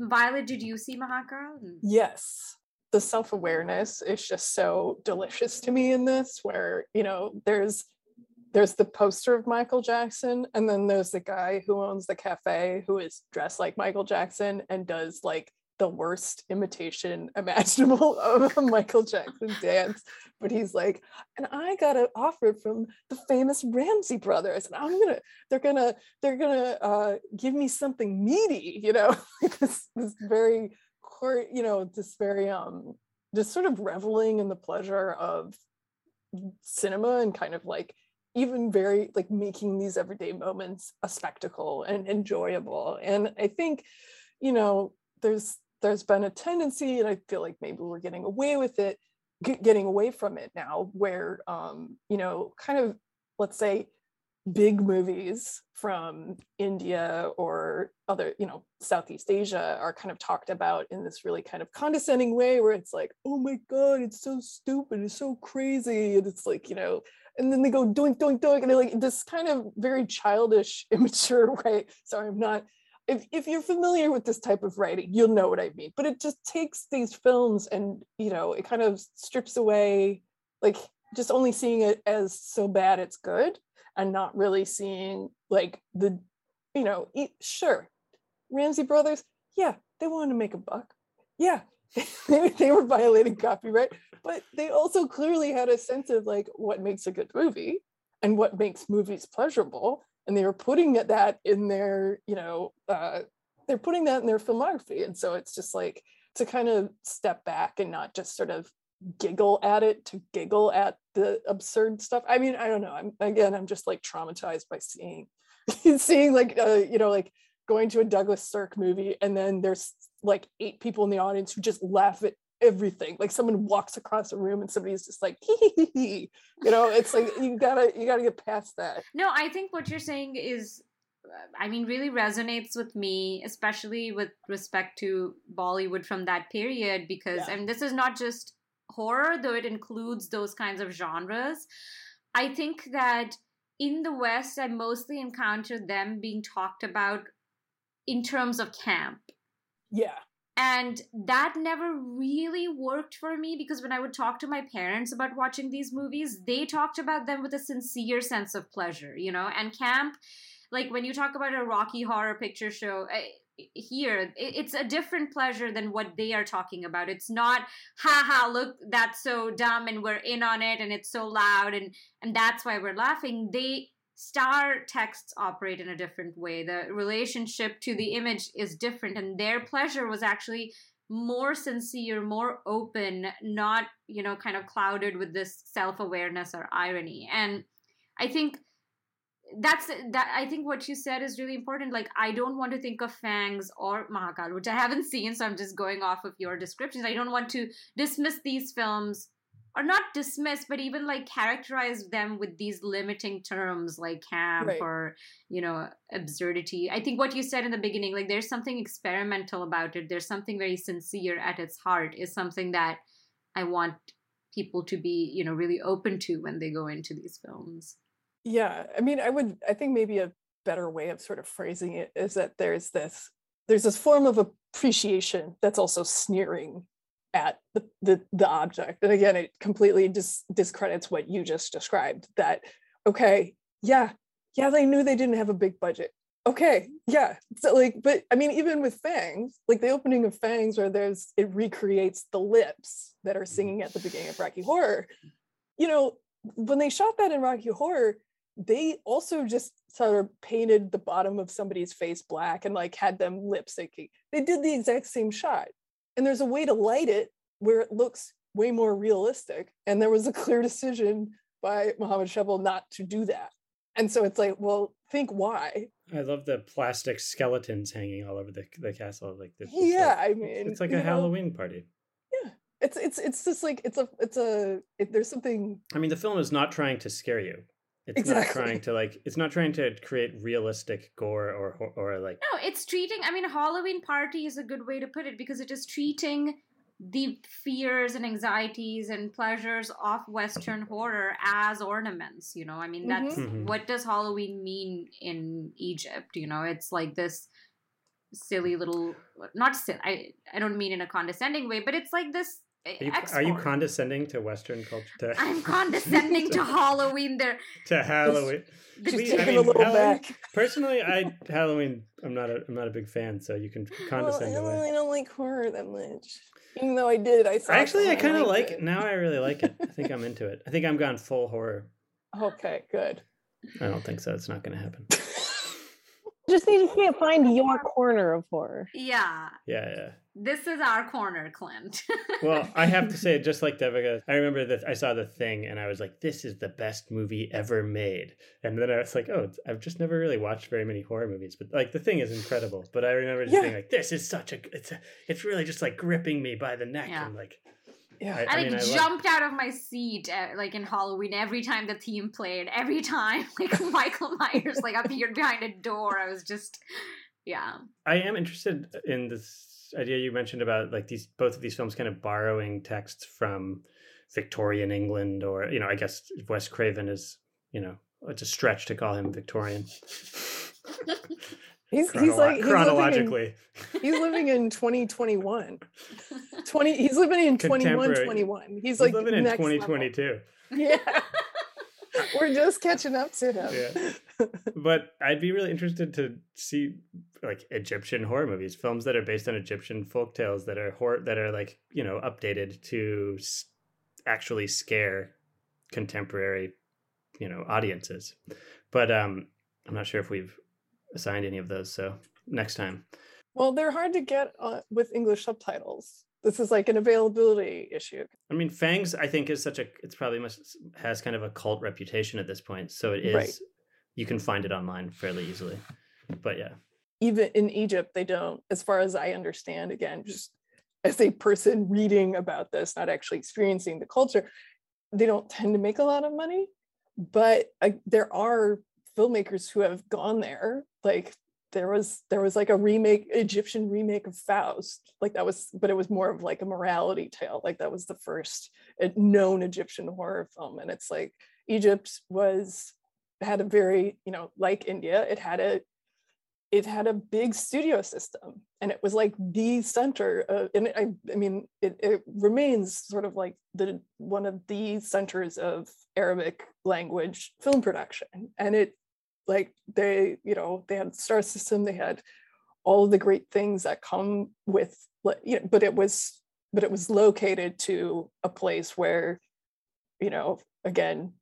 Speaker 1: Violet, did you see Mahakaal?
Speaker 3: Yes the self-awareness is just so delicious to me in this where you know there's there's the poster of Michael Jackson and then there's the guy who owns the cafe who is dressed like Michael Jackson and does like the worst imitation *laughs* imaginable of a Michael Jackson dance but he's like and I got an offer from the famous Ramsay brothers and I'm gonna they're gonna they're gonna uh, give me something meaty you know *laughs* this, this very court, you know, this very um just sort of reveling in the pleasure of cinema and kind of like even very like making these everyday moments a spectacle and enjoyable. And I think, you know, there's there's been a tendency, and I feel like maybe we're getting away with it, getting away from it now, where um, you know, kind of let's say big movies from India or other, you know, Southeast Asia are kind of talked about in this really kind of condescending way where it's like, oh my God, it's so stupid, it's so crazy. And it's like, you know, and then they go doink, doink, doink, and they're like this kind of very childish, *laughs* immature way. Sorry, I'm not. If, if you're familiar with this type of writing, you'll know what I mean. But it just takes these films and, you know, it kind of strips away, like just only seeing it as so bad it's good and not really seeing like the you know sure ramsay brothers yeah they wanted to make a buck yeah *laughs* they were violating copyright but they also clearly had a sense of like what makes a good movie and what makes movies pleasurable and they were putting that in their you know uh, they're putting that in their filmography. And so it's just like to kind of step back and not just sort of giggle at it to giggle at the absurd stuff. I mean i don't know. I'm again i'm just like traumatized by seeing *laughs* seeing like uh, you know like going to a douglas sirk movie and then there's like eight people in the audience who just laugh at everything like someone walks across a room and somebody's just like *laughs* hee hee hee you know it's like you gotta you gotta get past that
Speaker 1: No, I think what you're saying is, I mean, really resonates with me, especially with respect to Bollywood from that period, because,
Speaker 3: Yeah.
Speaker 1: and this is not just horror, though it includes those kinds of genres. I think that in the West, I mostly encountered them being talked about in terms of camp.
Speaker 3: yeah
Speaker 1: And that never really worked for me because when I would talk to my parents about watching these movies, they talked about them with a sincere sense of pleasure, you know? And camp, like when you talk about a Rocky Horror Picture Show, eh, here it's a different pleasure than what they are talking about it's not haha look that's so dumb and we're in on it and it's so loud and and that's why we're laughing they star texts operate in a different way. The relationship to the image is different and their pleasure was actually more sincere more open not you know kind of clouded with this self-awareness or irony. And i think that's that i think what you said is really important. Like i don't want to think of fangs or Mahakaal which i haven't seen so i'm just going off of your descriptions. I don't want to dismiss these films or not dismiss but even like characterize them with these limiting terms like camp
Speaker 3: Right.
Speaker 1: or you know absurdity. I think what you said in the beginning like there's something experimental about it. There's something very sincere at its heart is something that i want people to be you know really open to when they go into these films.
Speaker 3: Yeah, I mean, I would, I think maybe a better way of sort of phrasing it is that there's this, there's this form of appreciation that's also sneering at the the, the object, and again, it completely dis- discredits what you just described. That okay, yeah, yeah, they knew they didn't have a big budget. Okay, yeah, so like, but I mean, even with Fangs, like the opening of Fangs, where there's it recreates the lips that are singing at the beginning of Rocky Horror. You know, when they shot that in Rocky Horror, they also just sort of painted the bottom of somebody's face black and like had them lip syncing. They did the exact same shot. And there's a way to light it where it looks way more realistic. And there was a clear decision by Mohammed Shebl not to do that. And so it's like, well, think why.
Speaker 4: I love the plastic skeletons hanging all over the the castle. Like the,
Speaker 3: Yeah,
Speaker 4: like,
Speaker 3: I mean,
Speaker 4: it's like a
Speaker 3: know,
Speaker 4: Halloween party.
Speaker 3: Yeah, it's it's it's just like it's a it's a it, there's something
Speaker 4: I mean, the film is not trying to scare you. It's
Speaker 3: Exactly.
Speaker 4: not trying to like. It's not trying to create realistic gore or or, or like.
Speaker 1: No, it's treating. I mean, Halloween party is a good way to put it because it is treating the fears and anxieties and pleasures of Western horror as ornaments. You know, I mean, that's
Speaker 4: Mhm.
Speaker 1: what does Halloween mean in Egypt? You know, it's like this silly little, not silly. I I don't mean in a condescending way, but it's like this.
Speaker 4: Are you,
Speaker 1: export.
Speaker 4: are you condescending to Western culture? To, *laughs*
Speaker 1: I'm *laughs* condescending to *laughs* Halloween. There,
Speaker 4: to Halloween.
Speaker 3: just
Speaker 4: We- I mean,
Speaker 3: a little
Speaker 4: Halloween-
Speaker 3: back.
Speaker 4: Personally, I Halloween. I'm not a I'm not a big fan, so you can *sighs* condescend
Speaker 3: well, I
Speaker 4: away.
Speaker 3: really don't like horror that much. Even though I did, I saw.
Speaker 4: Actually, I kind of
Speaker 3: liked
Speaker 4: like it. Now I really like it. I think I'm into it. I think I'm gone full horror.
Speaker 3: Okay, good.
Speaker 4: I don't think so. It's not going to happen.
Speaker 5: Just need to find your corner of horror.
Speaker 1: yeah.
Speaker 4: Yeah, yeah.
Speaker 1: This is our corner, Clint. *laughs*
Speaker 4: Well, I have to say, just like Devika, I remember that I saw the thing and I was like, "This is the best movie ever made." And then I was like, "Oh, I've just never really watched very many horror movies, but like the thing is incredible." But I remember just
Speaker 3: Yeah.
Speaker 4: being like, "This is such a it's a, it's really just like gripping me by the neck
Speaker 1: Yeah.
Speaker 4: and like."
Speaker 3: Yeah.
Speaker 4: I-
Speaker 1: I, like
Speaker 4: mean, I love-
Speaker 1: jumped out of my seat uh, like in Halloween every time the theme played. Every time *laughs* like Michael Myers like appeared behind a door, I was just yeah.
Speaker 4: I am interested in this idea you mentioned about like these both of these films kind of borrowing texts from Victorian England, or you know, I guess Wes Craven is you know it's a stretch to call him Victorian. *laughs*
Speaker 3: He's he's like he's living in-
Speaker 4: chronologically *laughs*
Speaker 3: He's living in 2021. *laughs* 20 he's living in
Speaker 4: Contemporary.
Speaker 3: 2121. He's,
Speaker 4: he's
Speaker 3: like
Speaker 4: living in
Speaker 3: next level.
Speaker 4: 2022.
Speaker 3: Yeah. *laughs* We're just catching up to him.
Speaker 4: Yeah. But I'd be really interested to see like Egyptian horror movies, films that are based on Egyptian folk tales that are horror that are like you know updated to s- actually scare contemporary you know audiences. But um, I'm not sure if we've assigned any of those. So next time.
Speaker 3: Well, they're hard to get uh, with English subtitles. This is like an availability issue.
Speaker 4: I mean, Fangs, I think, is such a. It's probably must has kind of a cult reputation at this point. So it is.
Speaker 3: Right.
Speaker 4: You can find it online fairly easily. But yeah,
Speaker 3: Even in Egypt, they don't, as far as I understand, again, just as a person reading about this, not actually experiencing the culture, they don't tend to make a lot of money. But uh, there are filmmakers who have gone there. Like there was there was like a remake, Egyptian remake of Faust. Like that was, but it was more of like a morality tale. Like that was the first uh, known Egyptian horror film. And it's like Egypt was had a very, you know, like India, it had a it had a big studio system and it was like the center of, and I, I mean it, it remains sort of like the one of the centers of arabic language film production and it like they you know they had star system they had all the great things that come with you know but it was but it was located to a place where you know again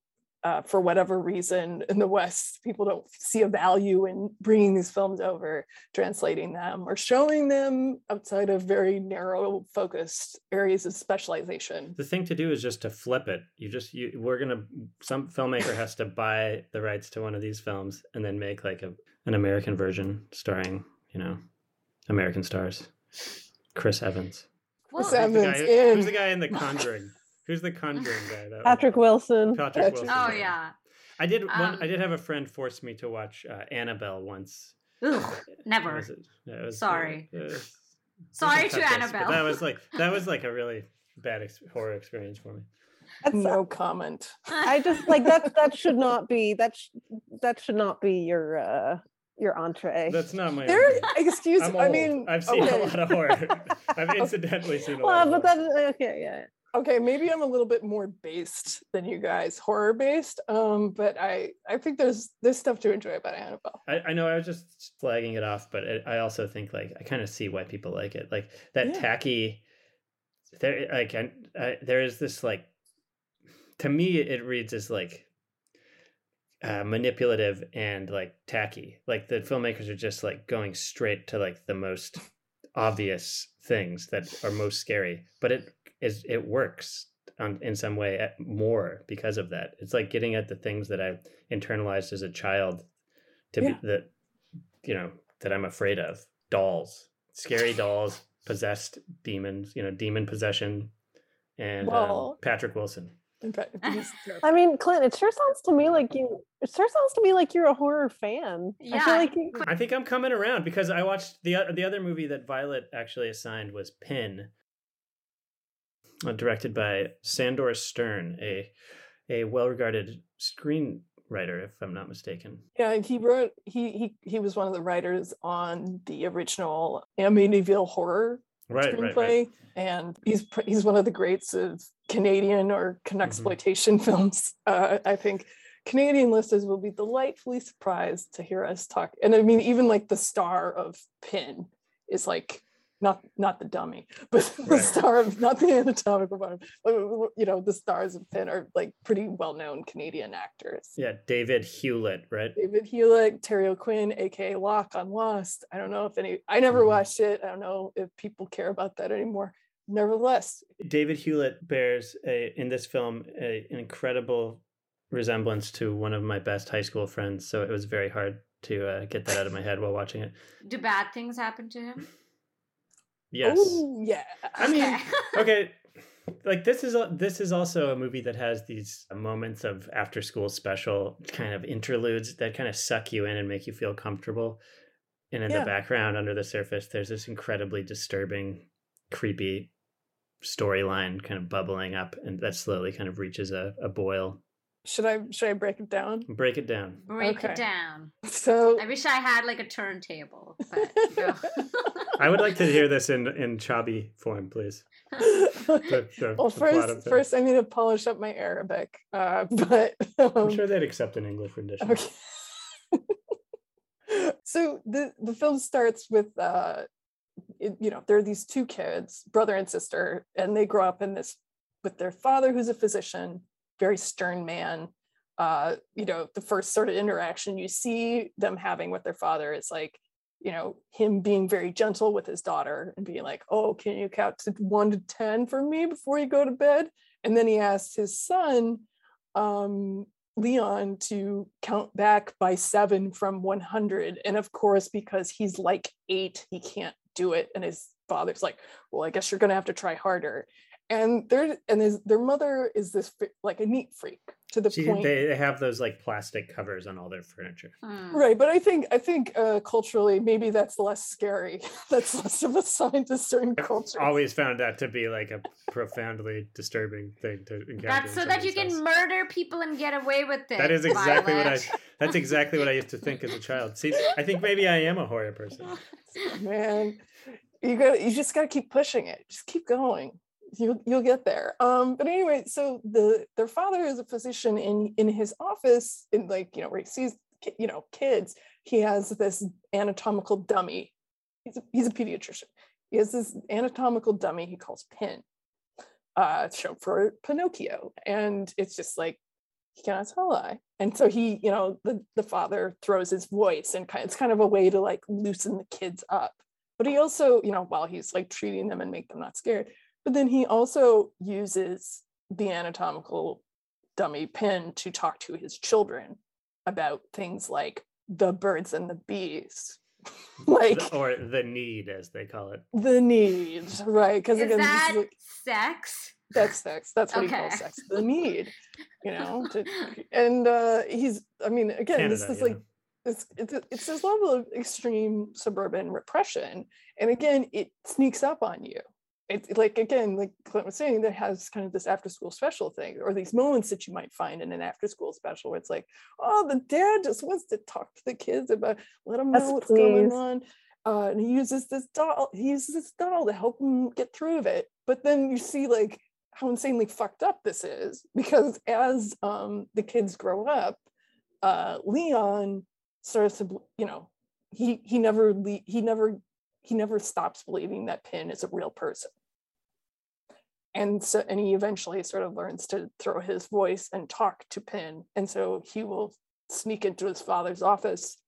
Speaker 3: uh, for whatever reason in the West, people don't see a value in bringing these films over, translating them, or showing them outside of very narrow focused areas of specialization.
Speaker 4: the thing to do is just to flip it. You just you we're gonna some filmmaker has to buy the rights to one of these films and then make like a an American version starring you know American stars. Chris Evans.
Speaker 1: Well,
Speaker 3: Chris
Speaker 4: Who's the
Speaker 3: Evans
Speaker 4: guy,
Speaker 3: in.
Speaker 4: who's the guy in The *laughs* Conjuring? Who's the Conjuring guy? That *laughs*
Speaker 5: Patrick Wilson.
Speaker 4: Patrick
Speaker 3: Patrick-
Speaker 4: Wilson.
Speaker 1: oh yeah.
Speaker 4: I did one.
Speaker 1: Um,
Speaker 4: I did have a friend force me to watch uh, Annabelle once.
Speaker 1: Ugh, never.
Speaker 4: was- it was-
Speaker 1: Sorry.
Speaker 4: it was- it was
Speaker 1: Sorry to
Speaker 4: tough taste,
Speaker 1: Annabelle.
Speaker 4: That was like *laughs* that was like a really bad ex- horror experience for me.
Speaker 5: That's,
Speaker 3: No comment. *laughs*
Speaker 5: I just like that. That should not be that. Sh- that should not be your uh your entree.
Speaker 4: That's not my.
Speaker 3: There, excuse
Speaker 4: I'm
Speaker 3: I
Speaker 4: old.
Speaker 3: mean,
Speaker 4: I've seen
Speaker 3: okay.
Speaker 4: a lot of horror. I've incidentally seen a lot.
Speaker 5: well,
Speaker 4: of
Speaker 5: but
Speaker 4: horror.
Speaker 5: that okay, yeah.
Speaker 3: Okay maybe i'm a little bit more based than you guys horror based um but i i think there's there's stuff to enjoy about annabelle
Speaker 4: I, I know I was just flagging it off, but it, I also think like I kind of see why people like it. Like that
Speaker 3: Yeah.
Speaker 4: tacky. There, like, I, I, there is this like. To me, it reads as like. Uh, manipulative and like tacky. Like the filmmakers are just like going straight to like the most obvious things that are most scary, but it is it works on, in some way at, more because of that. It's like getting at the things that I internalized as a child to
Speaker 3: Yeah.
Speaker 4: be that you know that I'm afraid of dolls, scary dolls, possessed demons, you know, demon possession, and um,
Speaker 3: Well-
Speaker 4: Patrick Wilson.
Speaker 3: in fact *laughs* he's
Speaker 5: I mean, Clint, it sure sounds to me like you. It sure sounds to me like you're a horror fan. I
Speaker 1: Yeah.
Speaker 5: feel like you,
Speaker 4: I think I'm coming around because I watched the the other movie that Violet actually assigned was Pin, directed by Sandor Stern, a a well regarded screenwriter, if I'm not mistaken.
Speaker 3: Yeah, he wrote he he he was one of the writers on the original Amityville horror
Speaker 4: Right,
Speaker 3: screenplay,
Speaker 4: right, right.
Speaker 3: and he's he's one of the greats of Canadian or
Speaker 4: Mm-hmm.
Speaker 3: exploitation *laughs* films. Uh, I think Canadian listeners will be delightfully surprised to hear us talk. And I mean, even like the star of Pin is like not not the dummy, *laughs* but the
Speaker 4: Right.
Speaker 3: star of not the anatomical part. but, You know, the stars of Pin are like pretty well known Canadian actors.
Speaker 4: Yeah, David Hewlett, right?
Speaker 3: David Hewlett, Terry O'Quinn, aka Locke on Lost. I don't know if any, I never
Speaker 4: Mhm.
Speaker 3: watched it. I don't know if people care about that anymore. Nevertheless,
Speaker 4: David Hewlett bears a, in this film a, an incredible resemblance to one of my best high school friends. So it was very hard to uh, get that out of my head while watching it.
Speaker 1: Do bad things happen to him?
Speaker 4: Yes.
Speaker 3: oh yeah.
Speaker 4: I mean,
Speaker 1: Okay. *laughs*
Speaker 4: okay like this is a- this is also a movie that has these moments of after school special kind of interludes that kind of suck you in and make you feel comfortable and in
Speaker 3: Yeah.
Speaker 4: the background under the surface there's this incredibly disturbing creepy storyline kind of bubbling up and that slowly kind of reaches a, a boil
Speaker 3: Should I should I break it down?
Speaker 4: break it down
Speaker 1: Break
Speaker 3: Okay.
Speaker 1: it down.
Speaker 3: So
Speaker 1: I wish I had like a turntable, but *laughs* go.
Speaker 4: i would like to hear this in in shaabi form please *laughs* the, the,
Speaker 3: well,
Speaker 4: the
Speaker 3: first first I need to polish up my Arabic. Uh, *laughs* but um,
Speaker 4: i'm sure they'd accept an english rendition
Speaker 3: Okay. so the the film starts with uh it- you know there are these two kids brother and sister and they grow up in this with their father who's a physician very stern man uh, you know, the first sort of interaction you see them having with their father is like, you know, him being very gentle with his daughter and being like, oh, can you count to one to 10 for me before you go to bed? And then he asks his son, um, Leon, to count back by seven from 100. And of course, because he's like eight, he can't do it. And his father's like, well, I guess you're going to have to try harder and their and his, their mother is this like a neat freak to the
Speaker 4: she,
Speaker 3: point
Speaker 4: they have those like plastic covers on all their furniture.
Speaker 1: Hmm.
Speaker 3: right but i think i think uh culturally maybe that's less scary. *laughs* That's less of a sign to certain cultures.
Speaker 4: always found that to be like a profoundly disturbing thing to encounter
Speaker 1: That's so that you
Speaker 4: someone's
Speaker 1: can murder people and get away with it.
Speaker 4: that is exactly what i *laughs* that's exactly what i used to think as a child. See i think maybe i am a horror person. *laughs*
Speaker 3: Man you got you just got to keep pushing it. Just keep going you'll you'll get there. Um but anyway so the their father is a physician in in his office in like you know where he sees you know kids he has this anatomical dummy. He's a, he's a pediatrician. He has this anatomical dummy he calls pin uh show for pinocchio and it's just like he cannot tell a lie. And so he you know the the father throws his voice and kind it's kind of a way to like loosen the kids up. But he also you know while he's like treating them and make them not scared but then he also uses the anatomical dummy pin to talk to his children about things like the birds and the bees. *laughs* Like
Speaker 4: or the need as they call it.
Speaker 3: The need, right because again this
Speaker 1: that
Speaker 3: is like,
Speaker 1: sex?
Speaker 3: that's sex. That's what he calls sex. The need you know *laughs* to, and uh he's i mean again this is
Speaker 4: you
Speaker 3: like
Speaker 4: know.
Speaker 3: it's, it's it's this level of extreme suburban repression and again it sneaks up on you it's like again like clint was saying that has kind of this after school special thing or these moments that you might find in an after school special where it's like oh the dad just wants to talk to the kids about let them know
Speaker 5: Yes,
Speaker 3: what's going on uh, and he uses this doll he uses this doll to help him get through of it. But then you see like how insanely fucked up this is because as um, the kids grow up uh, leon starts to you know he he never he never he never stops believing that pin is a real person and so and he eventually sort of learns to throw his voice and talk to pin and so he will sneak into his father's office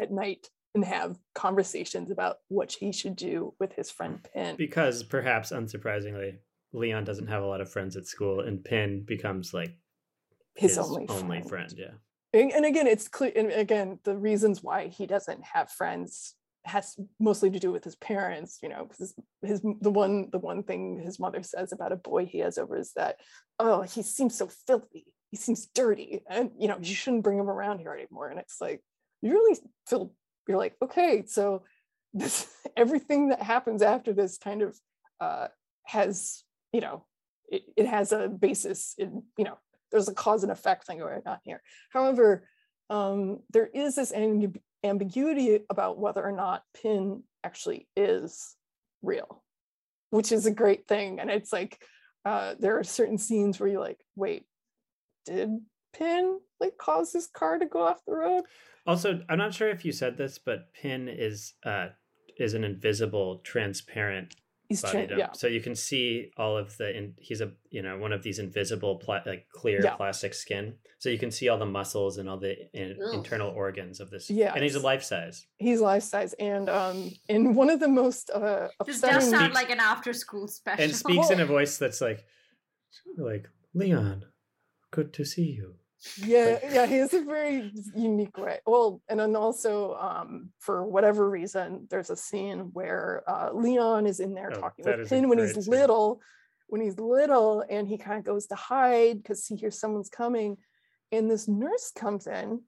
Speaker 3: at night and have conversations about what he should do with his friend pin
Speaker 4: because perhaps unsurprisingly leon doesn't have a lot of friends at school and pin becomes like
Speaker 3: his, only,
Speaker 4: only
Speaker 3: friend.
Speaker 4: friend yeah.
Speaker 3: And, and again it's clear and again the reasons why he doesn't have friends has mostly to do with his parents you know 'cause his, his the one the one thing his mother says about a boy he has over is that oh he seems so filthy. He seems dirty and you know you shouldn't bring him around here anymore. And it's like you really feel you're like okay so this *laughs* everything that happens after this kind of uh has you know it, it has a basis in you know there's a cause and effect thing going on here. However um, there is this ambi- ambiguity about whether or not pin actually is real which is a great thing. And it's like uh, there are certain scenes where you're like wait did pin like cause this car to go off the road?
Speaker 4: Also i'm not sure if you said this but pin is uh is an invisible transparent
Speaker 3: he's
Speaker 4: body
Speaker 3: yeah.
Speaker 4: so you can see all of the in, he's a you know one of these invisible pla- like clear
Speaker 3: Yeah.
Speaker 4: plastic skin. So you can see all the muscles and all the in, internal organs of this
Speaker 3: Yeah,
Speaker 4: and he's a life size.
Speaker 3: He's life size and um in one of the most uh
Speaker 1: This
Speaker 3: upsetting
Speaker 1: does sound
Speaker 4: Speaks-
Speaker 1: like an after school special.
Speaker 4: and speaks in a *laughs* voice that's like like leon good to see you
Speaker 3: yeah
Speaker 4: Like-
Speaker 3: yeah he has a very unique way well and then also um for whatever reason there's a scene where uh leon is in there
Speaker 4: Oh,
Speaker 3: talking with
Speaker 4: is
Speaker 3: pin when he's
Speaker 4: scene.
Speaker 3: little when he's little and he kind of goes to hide because he hears someone's coming and this nurse comes in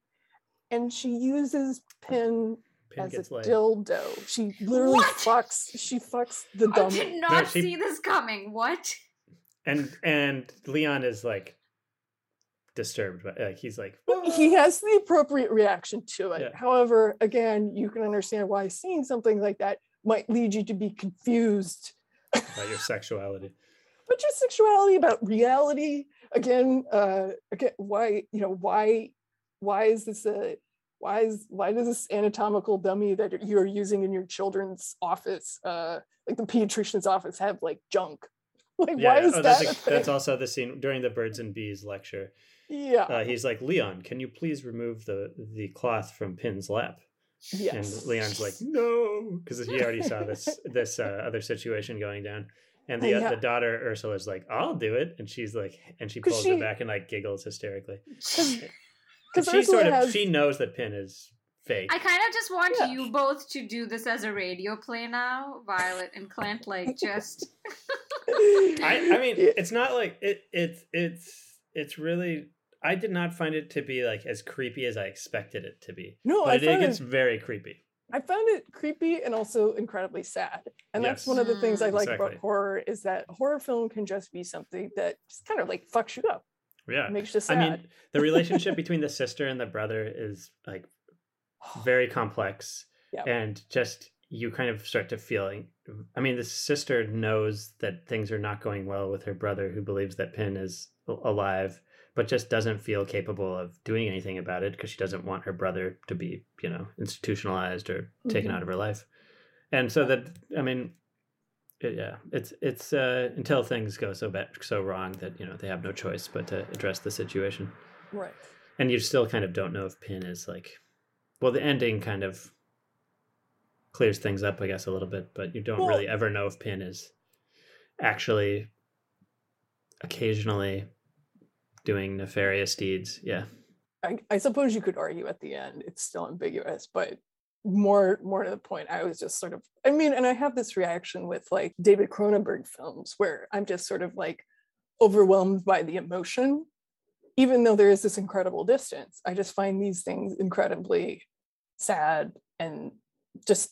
Speaker 3: and she uses pin,
Speaker 4: pin
Speaker 3: as a
Speaker 4: laid
Speaker 3: dildo she literally
Speaker 1: What?
Speaker 3: fucks she fucks the dummy
Speaker 1: I
Speaker 3: dummy
Speaker 1: did not
Speaker 4: she-
Speaker 1: see this coming. What?
Speaker 4: and and leon is like disturbed but like he's like
Speaker 3: he has the appropriate reaction to it.
Speaker 4: Yeah.
Speaker 3: However, again, you can understand why seeing something like that might lead you to be confused
Speaker 4: about your sexuality
Speaker 3: about your sexuality, about reality. Again, uh, again, why you know why why is this a why is why does this anatomical dummy that you're using in your children's office, uh, like the pediatrician's office, have like junk? *laughs* Like, why is
Speaker 4: oh,
Speaker 3: that?
Speaker 4: that's,
Speaker 3: a
Speaker 4: a-
Speaker 3: thing?
Speaker 4: that's also the scene during the birds and bees lecture
Speaker 3: Yeah.
Speaker 4: uh, he's like, Leon, can you please remove the the cloth from Pin's lap?
Speaker 3: yes.
Speaker 4: And Leon's like, *laughs* no, because he already saw this this uh, other situation going down. And the
Speaker 3: yeah.
Speaker 4: the daughter Ursula's like, I'll do it, and she's like, and she
Speaker 3: 'Cause
Speaker 4: pulls
Speaker 3: she-
Speaker 4: it back and like giggles hysterically. And
Speaker 3: Because
Speaker 4: she
Speaker 3: Ursula
Speaker 4: sort of
Speaker 3: has,
Speaker 4: she knows that Pin is fake.
Speaker 1: I kind of just want
Speaker 3: Yeah.
Speaker 1: you both to do this as a radio play now, Violet and Clint. Like, just *laughs*
Speaker 4: I, I mean, it's not like it. It's it's it's really. I did not find it to be like as creepy as I expected it to be.
Speaker 3: no,
Speaker 4: but
Speaker 3: I
Speaker 4: it, it
Speaker 3: found it,
Speaker 4: very creepy.
Speaker 3: I found it creepy and also incredibly sad. And that's one of the things I
Speaker 1: Mm.
Speaker 3: like
Speaker 4: Exactly.
Speaker 3: about horror is that horror film can just be something that just kind of like fucks you up,
Speaker 4: Yeah,
Speaker 3: makes you sad.
Speaker 4: I mean, the relationship *laughs* between the sister and the brother is like *sighs* very complex,
Speaker 3: Yeah.
Speaker 4: and just you kind of start to feel. I mean, the sister knows that things are not going well with her brother, who believes that Pin is alive, but just doesn't feel capable of doing anything about it because she doesn't want her brother to be, you know, institutionalized or taken
Speaker 3: Mhm.
Speaker 4: out of her life. And so that, I mean, it, yeah, it's it's uh, until things go so bad, so wrong that you know they have no choice but to address the situation
Speaker 3: right.
Speaker 4: and you still kind of don't know if Pin is like, well, the ending kind of clears things up, I guess, a little bit, but you don't
Speaker 3: Well-
Speaker 4: really ever know if Pin is actually occasionally doing nefarious deeds. Yeah,
Speaker 3: I, I suppose you could argue at the end it's still ambiguous, but more more to the point, I was just sort of I mean, and I have this reaction with like David Cronenberg films where I'm just sort of like overwhelmed by the emotion, even though there is this incredible distance. I just find these things incredibly sad and just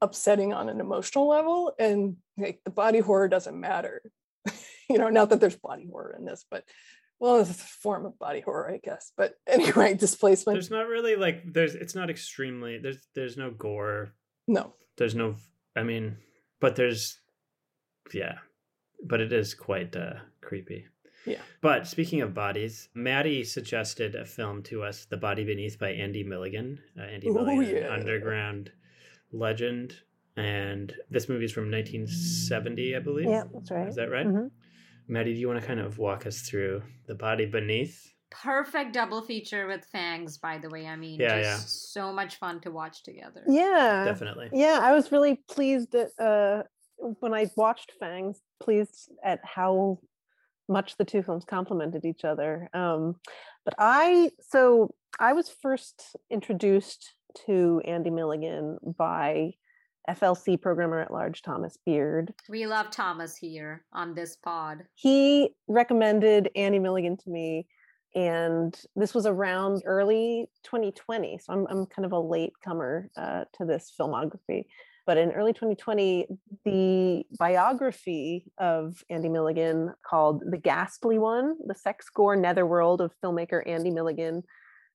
Speaker 3: upsetting on an emotional level. And like the body horror doesn't matter. *laughs* you know, not that there's body horror in this, but well, it's a form of body horror, I guess. But *laughs* anyway, displacement.
Speaker 4: there's not really like there's it's not extremely there's there's no gore,
Speaker 3: no.
Speaker 4: there's no I mean, but there's yeah, but it is quite uh creepy.
Speaker 3: Yeah.
Speaker 4: But speaking of bodies, Maddie suggested a film to us, The Body Beneath by Andy Milligan. Uh, Andy
Speaker 3: Ooh,
Speaker 4: Milligan, an
Speaker 3: yeah.
Speaker 4: underground legend. And this movie is from 1970, I believe.
Speaker 5: Yeah, that's right.
Speaker 4: Is that right?
Speaker 5: Mhm.
Speaker 4: Maddie, do you want to kind of walk us through The Body Beneath?
Speaker 1: perfect double feature with Fangs. By the way, I mean,
Speaker 4: Yeah,
Speaker 1: just so much fun to watch together.
Speaker 5: Yeah,
Speaker 4: Definitely.
Speaker 5: yeah. I was really pleased that uh, when I watched Fangs, pleased at how much the two films complemented each other. Um, but I, so I was first introduced to Andy Milligan by FLC programmer at large Thomas Beard.
Speaker 1: We love Thomas here on this pod.
Speaker 5: he recommended Andy Milligan to me, and this was around early 2020. So I'm I'm kind of a late comer uh, to this filmography. But in early 2020, the biography of Andy Milligan called The Ghastly One, The Sex Gore Netherworld of Filmmaker Andy Milligan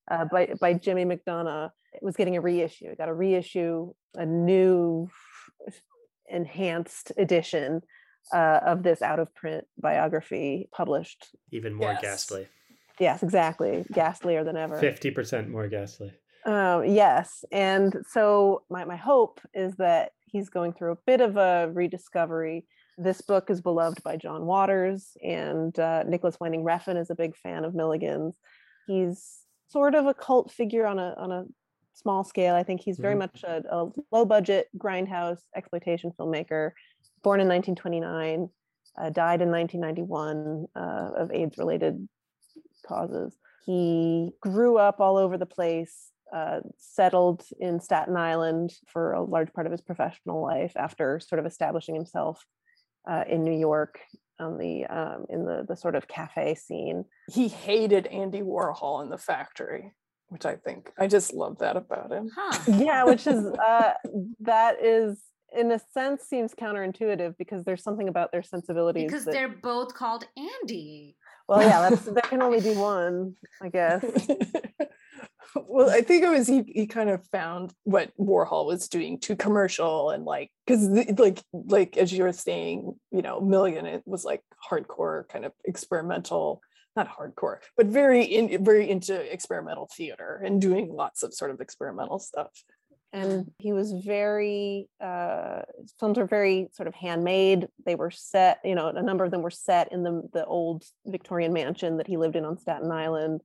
Speaker 5: uh, by, by Jimmy McDonough, it was getting a reissue. It got a reissue, a new enhanced edition uh, of this out of print biography published.
Speaker 4: Even more
Speaker 3: Yes.
Speaker 4: ghastly.
Speaker 5: Yes, exactly. Ghastlier than ever.
Speaker 4: 50% more ghastly.
Speaker 5: Um, yes. And so my, my hope is that he's going through a bit of a rediscovery. This book is beloved by John Waters, and uh, Nicolas Winding Refn is a big fan of Milligan's. He's sort of a cult figure on a on a small scale. I think he's very
Speaker 4: Mhm.
Speaker 5: much a, a low budget grindhouse exploitation filmmaker, born in 1929, uh, died in 1991 uh, of AIDS related causes. He grew up all over the place, uh, settled in Staten Island for a large part of his professional life after sort of establishing himself uh, in New York on the um, in the the sort of cafe scene.
Speaker 3: He hated Andy Warhol in the factory, which I think I just love that about him.
Speaker 1: Huh.
Speaker 5: Yeah, which is *laughs* uh, that is in a sense seems counterintuitive because there's something about their sensibilities.
Speaker 1: Because
Speaker 5: that-
Speaker 1: they're both called Andy.
Speaker 5: well, yeah, that's *laughs* there can only be one, I guess. *laughs*
Speaker 3: well, I think it was he, he kind of found what Warhol was doing too commercial and like because like like as you were saying, you know, Milligan it was like hardcore kind of experimental, not hardcore, but very in very into experimental theater and doing lots of sort of experimental stuff.
Speaker 5: and he was very uh films were very sort of handmade they were set you know a number of them were set in the the old victorian mansion that he lived in on staten island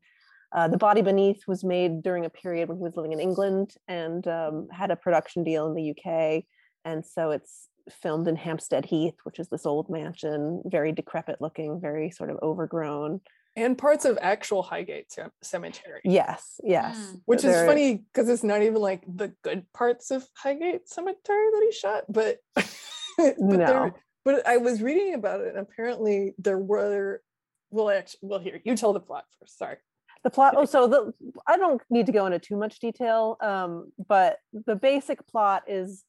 Speaker 5: uh, the body beneath was made during a period when he was living in england and um, had a production deal in the uk and so it's filmed in hampstead heath which is this old mansion very decrepit looking very sort of overgrown
Speaker 3: and parts of actual Highgate ce- Cemetery.
Speaker 5: yes yes
Speaker 1: Mm.
Speaker 3: Which is funny because it's not even like the good parts of Highgate Cemetery that he shot, but *laughs* but,
Speaker 5: No.
Speaker 3: there, but I was reading about it, and apparently there were. Well, actually, well, here you tell the plot first. Sorry.
Speaker 5: The plot oh so the i don't need to go into too much detail um, but the basic plot is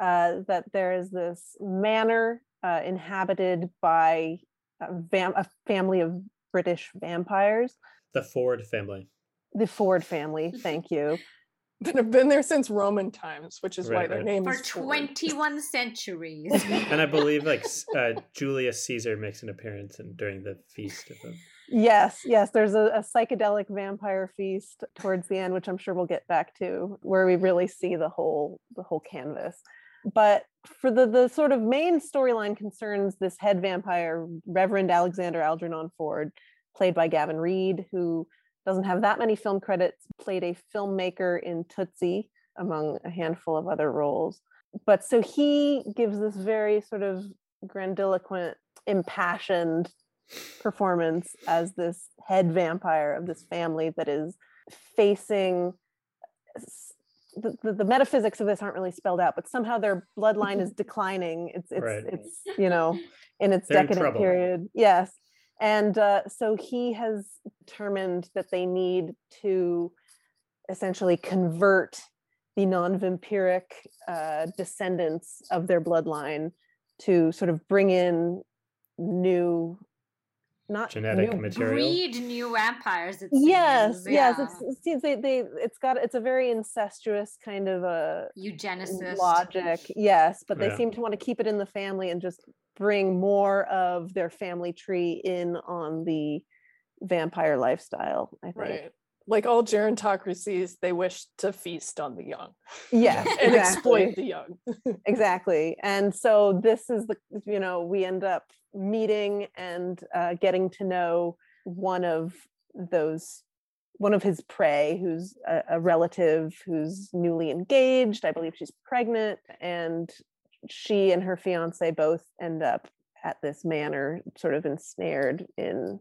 Speaker 5: uh, that there is this manor uh, inhabited by a, vam- a family of british vampires
Speaker 4: The Ford family.
Speaker 5: the ford family *laughs* thank you
Speaker 3: That have been there since Roman times, which is why
Speaker 4: Right,
Speaker 3: their
Speaker 4: right.
Speaker 3: name
Speaker 1: For
Speaker 3: is Ford.
Speaker 1: 21 *laughs* centuries.
Speaker 4: And I believe like uh, Julius Caesar makes an appearance in, during the feast of them.
Speaker 5: Yes yes there's a, a psychedelic vampire feast towards the end which i'm sure we'll get back to where we really see the whole the whole canvas. But for the the sort of main storyline concerns this head vampire reverend alexander algernon ford played by gavin reed who doesn't have that many film credits played a filmmaker in tootsie among a handful of other roles. But so he gives this very sort of grandiloquent impassioned performance as this head vampire of this family that is facing the, the, the metaphysics of this aren't really spelled out but somehow their bloodline is *laughs* declining it's it's
Speaker 4: Right.
Speaker 5: it's you know in its
Speaker 4: They're
Speaker 5: decadent
Speaker 4: trouble.
Speaker 5: period yes and uh, so he has determined that they need to essentially convert the non-vampiric uh, descendants of their bloodline to sort of bring in new not
Speaker 4: Genetic
Speaker 5: new
Speaker 4: material.
Speaker 1: Breed new vampires. It
Speaker 5: yes
Speaker 1: seems,
Speaker 5: yes
Speaker 1: yeah.
Speaker 5: it's, it seems they, they it's got it's a very incestuous kind of a
Speaker 1: eugenicist.
Speaker 5: logic yes but they
Speaker 4: Yeah.
Speaker 5: seem to want to keep it in the family and just bring more of their family tree in on the vampire lifestyle i think
Speaker 3: Right. Like all gerontocracies, they wish to feast on the young
Speaker 5: yes *laughs*
Speaker 3: and
Speaker 5: exactly.
Speaker 3: exploit the young. *laughs*
Speaker 5: exactly and so this is the you know we end up meeting and uh, getting to know one of those one of his prey who's a, a relative who's newly engaged. I believe she's pregnant and she and her fiance both end up at this manor sort of ensnared in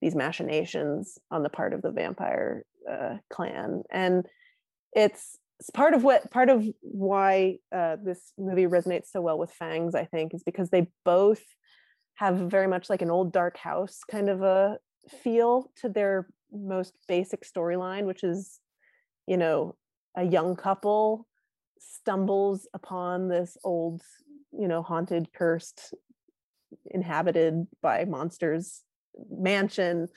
Speaker 5: these machinations on the part of the vampire uh, clan. And it's it's part of what part of why uh, this movie resonates so well with fangs i think is because they both have very much like an old dark house kind of a feel to their most basic storyline which is you know a young couple stumbles upon this old you know haunted cursed inhabited by monsters mansion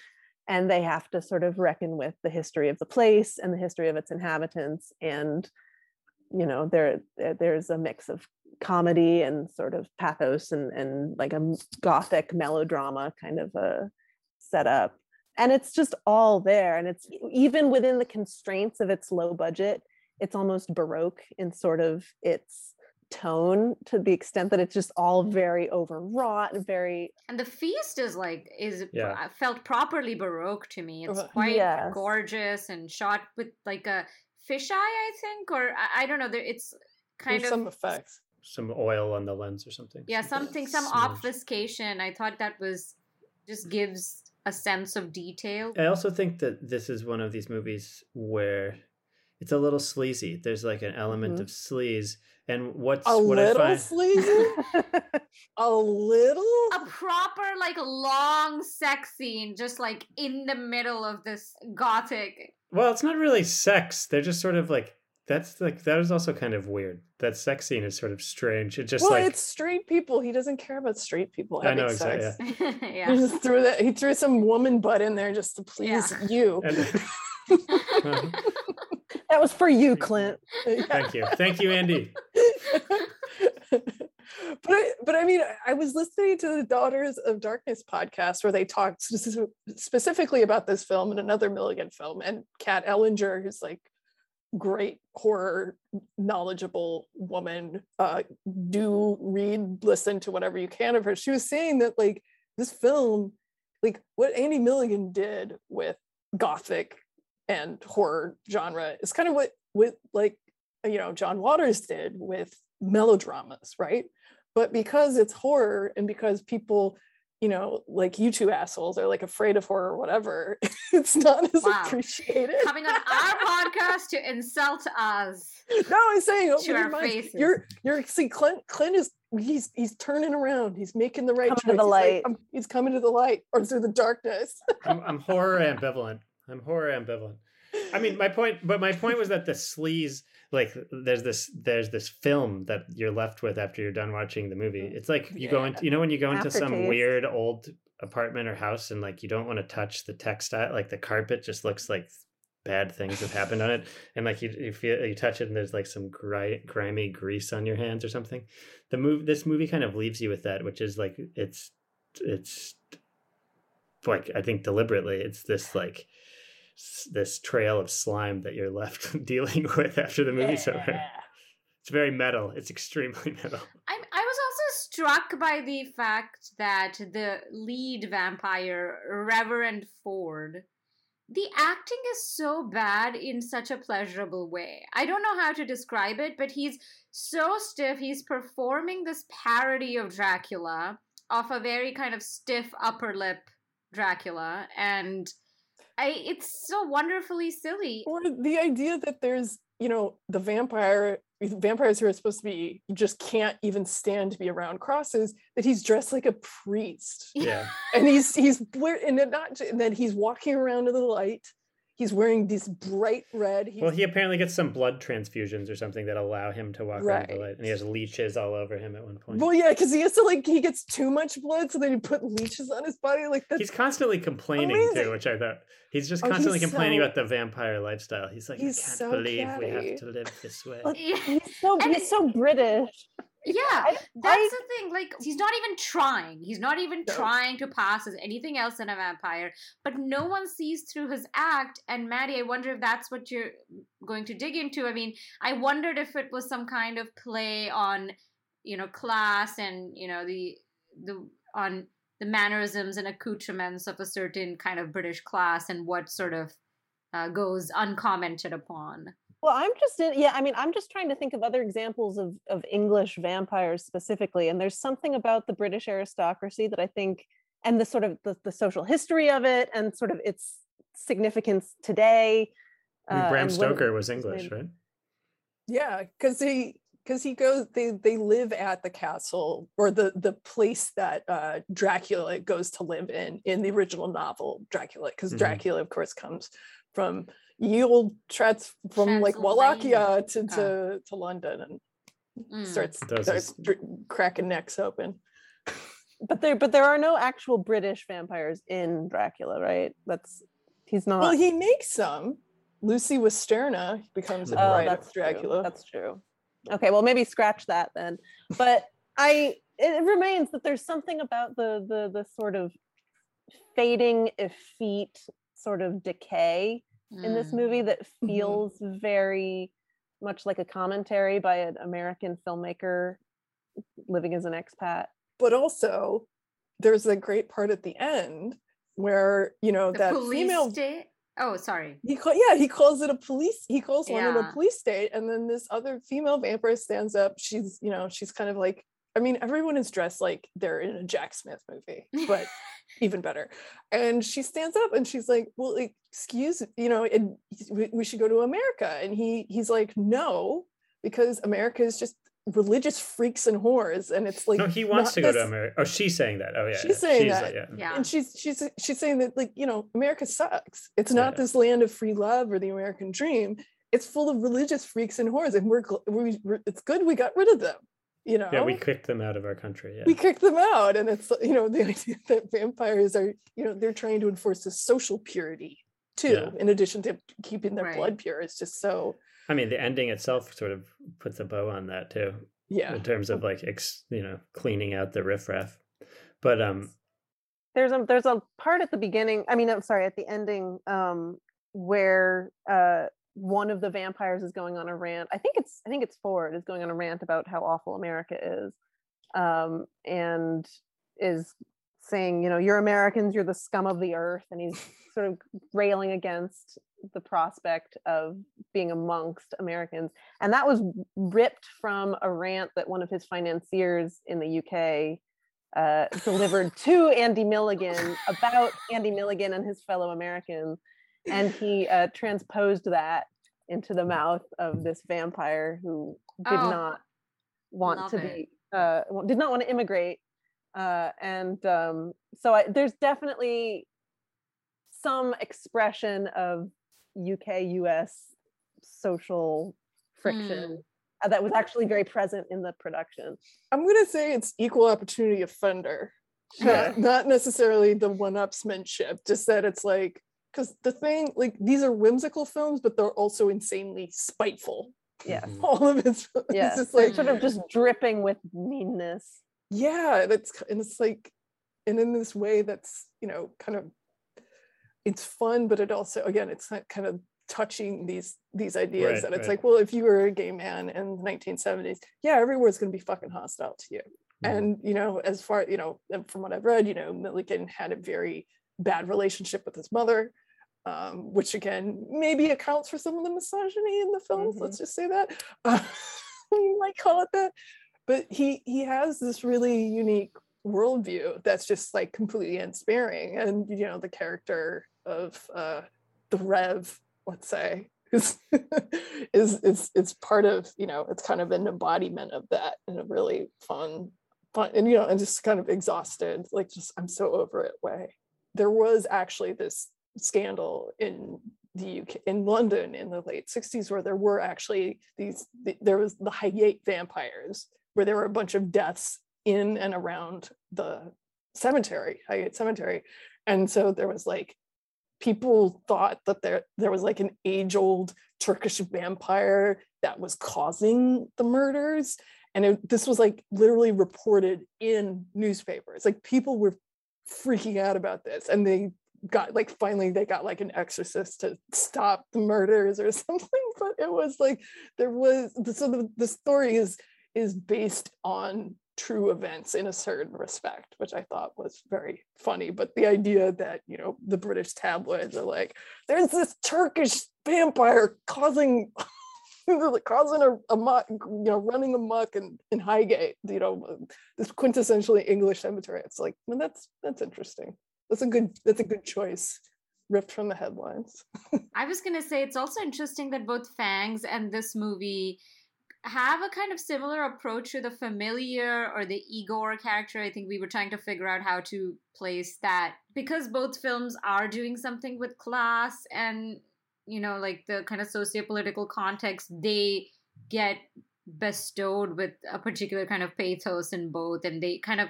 Speaker 5: and they have to sort of reckon with the history of the place and the history of its inhabitants and you know there there- there's a mix of comedy and sort of pathos and and like a gothic melodrama kind of a setup and it's just all there and it's even within the constraints of its low budget it's almost baroque in sort of its tone to the extent that it's just all very overwrought very
Speaker 1: And the feast is like is
Speaker 4: Yeah.
Speaker 1: uh, felt properly baroque to me. It's
Speaker 3: Uh,
Speaker 1: quite
Speaker 5: Yes.
Speaker 1: gorgeous and shot with like a fisheye, I think, or I, I don't know. There, it's kind
Speaker 3: There's
Speaker 1: of
Speaker 3: some effects.
Speaker 4: Some oil on the lens or something.
Speaker 1: yeah, something some
Speaker 4: Smudge.
Speaker 1: obfuscation. I thought that was just gives a sense of detail.
Speaker 4: I also think that this is one of these movies where it's a little sleazy. There's like an element
Speaker 5: Mhm.
Speaker 4: of sleaze, and what's
Speaker 3: A
Speaker 4: what I
Speaker 3: little
Speaker 4: find.
Speaker 3: sleazy? *laughs* A little?
Speaker 1: a proper like long sex scene just like in the middle of this gothic
Speaker 4: Well, it's not really sex. They're just sort of like that's like that is also kind of weird. That sex scene is sort of strange. It just
Speaker 3: well,
Speaker 4: like
Speaker 3: it's straight people. He doesn't care about straight people
Speaker 4: I
Speaker 3: having
Speaker 4: know,
Speaker 3: sex.
Speaker 4: exactly, *laughs*
Speaker 3: He
Speaker 1: yeah
Speaker 3: just threw that. He threw some woman butt in there just to please
Speaker 1: Yeah.
Speaker 3: you.
Speaker 4: And- *laughs*
Speaker 5: that was for you clint *laughs*
Speaker 4: Thank you, thank you, Andy.
Speaker 3: but I, but I mean, I was listening to the Daughters of Darkness podcast where they talked specifically about this film and another Milligan film, and Kat Ellinger, who's like great horror knowledgeable woman uh do read listen to whatever you can of her. She was saying that like this film like what andy milligan did with gothic and horror genre is kind of what with like you know john waters did with melodramas right? But because it's horror and because people you know, like you two assholes are like afraid of horror or whatever, *laughs* it's not as wow. appreciated.
Speaker 1: Coming on our podcast to insult us.
Speaker 3: No, I'm saying oh, open your mind. Faces. You're you're see Clint Clint is he's he's turning around. He's making the right
Speaker 5: coming choice. To the
Speaker 3: he's
Speaker 5: light.
Speaker 3: Like, he's coming to the light or through the darkness.
Speaker 4: I'm, I'm horror ambivalent. I'm horror ambivalent. I mean, my point, but my point was that the sleaze like there's this there's this film that you're left with after you're done watching the movie. Mm, it's like you yeah. go into you know when you go into some weird old apartment or house and like you don't want to touch the textile like the carpet just looks like bad things have happened on it *laughs* and like you, you feel you touch it and there's like some gri- grimy grease on your hands or something the move this movie kind of leaves you with that which is like it's it's like i think deliberately it's this like this trail of slime that you're left *laughs* dealing with after the movie's yeah. over. It's very metal. It's extremely *laughs* metal.
Speaker 1: I, I was also struck by the fact that the lead vampire, Reverend Ford, the acting is so bad in such a pleasurable way. I don't know how to describe it, but he's so stiff. He's performing this parody of Dracula off a very kind of stiff upper lip Dracula and I it's so wonderfully silly.
Speaker 3: Or the idea that there's, you know, the vampire vampires who are supposed to be you just can't even stand to be around crosses that he's dressed like a priest.
Speaker 4: Yeah.
Speaker 3: And he's he's and not and then he's walking around in the light he's wearing this bright red. He's,
Speaker 4: well, he apparently gets some blood transfusions or something that allow him to walk right. around the light, and he has leeches all over him at one point.
Speaker 3: Well, yeah, because he has to like he gets too much blood, so then he put leeches on his body. Like that.
Speaker 4: he's constantly complaining amazing. too, which I thought he's just oh, constantly oh, he's complaining so, about the vampire lifestyle. He's like, he's I can't so believe catty. we have to live this way. *laughs*
Speaker 5: he's so he's so British
Speaker 1: yeah I, that's I, the thing like he's not even trying he's not even no. trying to pass as anything else than a vampire but no one sees through his act and maddie i wonder if that's what you're going to dig into i mean i wondered if it was some kind of play on you know class and you know the the on the mannerisms and accoutrements of a certain kind of british class and what sort of uh, goes uncommented upon
Speaker 5: well, I'm just in, yeah, I mean, I'm just trying to think of other examples of of English vampires specifically, and there's something about the British aristocracy that I think, and the sort of the, the social history of it, and sort of its significance today.
Speaker 4: I mean, uh, Bram Stoker was English, right?
Speaker 3: Yeah, because he because he goes they they live at the castle or the the place that uh dracula goes to live in in the original novel dracula because mm-hmm. dracula of course comes from yield trets from like Wallachia to to, oh. to London and mm. starts starts cracking necks open. *laughs*
Speaker 5: but there but there are no actual British vampires in Dracula, right? That's he's not.
Speaker 3: Well, he makes some. Lucy Westenra becomes a oh, bride of Dracula.
Speaker 5: True. That's true. Okay, well maybe scratch that then. But I it remains that there's something about the the the sort of fading effete sort of decay mm. in this movie that mm-hmm. feels mm-hmm. very much like a commentary by an American filmmaker living as an expat.
Speaker 3: But also, there's a great part at the end where you know
Speaker 1: the
Speaker 3: that
Speaker 1: female. State? Oh, sorry.
Speaker 3: He call, yeah, he calls it a police. He calls yeah. one of a police state, and then this other female vampire stands up. She's you know she's kind of like I mean, everyone is dressed like they're in a Jack Smith movie, but *laughs* even better. And she stands up and she's like, "Well, excuse, you know, and we should go to America." And he he's like, "No, because America is just religious freaks and whores, and it's like
Speaker 4: no, he wants to go to America. Oh, she's saying that. Oh, yeah,
Speaker 3: she's
Speaker 4: yeah.
Speaker 3: saying
Speaker 4: she's
Speaker 3: that.
Speaker 4: Like,
Speaker 3: yeah. yeah, and she's she's she's saying that like you know, America sucks. It's not yeah. this land of free love or the American dream. It's full of religious freaks and whores, and we're, we, we're it's good we got rid of them you know
Speaker 4: yeah we kicked them out of our country yeah.
Speaker 3: We kicked them out and it's you know the *laughs* idea that vampires are you know they're trying to enforce this social purity too yeah. in addition to keeping their right. blood pure. It's just so
Speaker 4: i mean the ending itself sort of puts a bow on that too
Speaker 3: yeah.
Speaker 4: in terms of like ex, you know cleaning out the riffraff. But um
Speaker 5: there's a there's a part at the beginning i mean i'm sorry at the ending um where uh one of the vampires is going on a rant. I think it's I think it's Ford is going on a rant about how awful America is, um, and is saying, you know, you're Americans, you're the scum of the earth, and he's *laughs* sort of railing against the prospect of being amongst Americans. And that was ripped from a rant that one of his financiers in the UK uh, delivered *laughs* to Andy Milligan about Andy Milligan and his fellow Americans. And he uh, transposed that into the mouth of this vampire who did
Speaker 1: Oh,
Speaker 5: not want to
Speaker 1: it.
Speaker 5: be, uh, did not want to immigrate. Uh, and um, so I, there's definitely some expression of UK US social friction uh, that was actually very present in the production.
Speaker 3: I'm gonna say it's equal opportunity offender.
Speaker 4: Yeah.
Speaker 3: Not, not necessarily the one-upsmanship, just that it's like because the thing, like these are whimsical films, but they're also insanely spiteful.
Speaker 5: Yes.
Speaker 4: Mhm.
Speaker 3: All of it's, *laughs* it's
Speaker 5: Yes.
Speaker 3: just
Speaker 5: They're
Speaker 3: like
Speaker 5: sort of just dripping with meanness.
Speaker 3: yeah that's and it's like and in this way that's you know kind of it's fun but it also again it's not kind of touching these these ideas
Speaker 4: Right,
Speaker 3: that it's
Speaker 4: right.
Speaker 3: like well if you were a gay man in the 1970s yeah everywhere's going to be fucking hostile to you
Speaker 4: Mhm.
Speaker 3: and you know as far you know from what i've read you know milligan had a very bad relationship with his mother um, which again maybe accounts for some of the misogyny in the films
Speaker 5: Mhm.
Speaker 3: let's just say that. Uh, *laughs* you might call it that. But he he has this really unique worldview that's just like completely unsparing. And you know the character of uh the rev let's say *laughs* is is is is part of you know it's kind of an embodiment of that in a really fun fun and you know and just kind of exhausted like just i'm so over it way there was actually this scandal in the UK in London in the late 60s where there were actually these th- there was the Highgate vampires where there were a bunch of deaths in and around the cemetery Highgate cemetery. And so there was like people thought that there there was like an age old Turkish vampire that was causing the murders. And it, this was like literally reported in newspapers. Like people were freaking out about this and they got like finally they got like an exorcist to stop the murders or *laughs* something but it was like there was so the, the story is is based on true events in a certain respect which i thought was very funny but the idea that you know the british tabloids are like there's this turkish vampire causing *laughs* causing a, a muck, you know running amok in, in highgate you know uh, this quintessentially english cemetery. It's like well, that's that's interesting. That's a good that's a good choice ripped from the headlines. *laughs*
Speaker 1: I was gonna say it's also interesting that both Fangs and this movie have a kind of similar approach to the familiar or the Igor character. I think we were trying to figure out how to place that because both films are doing something with class and you know like the kind of socio-political context they get bestowed with a particular kind of pathos in both and they kind of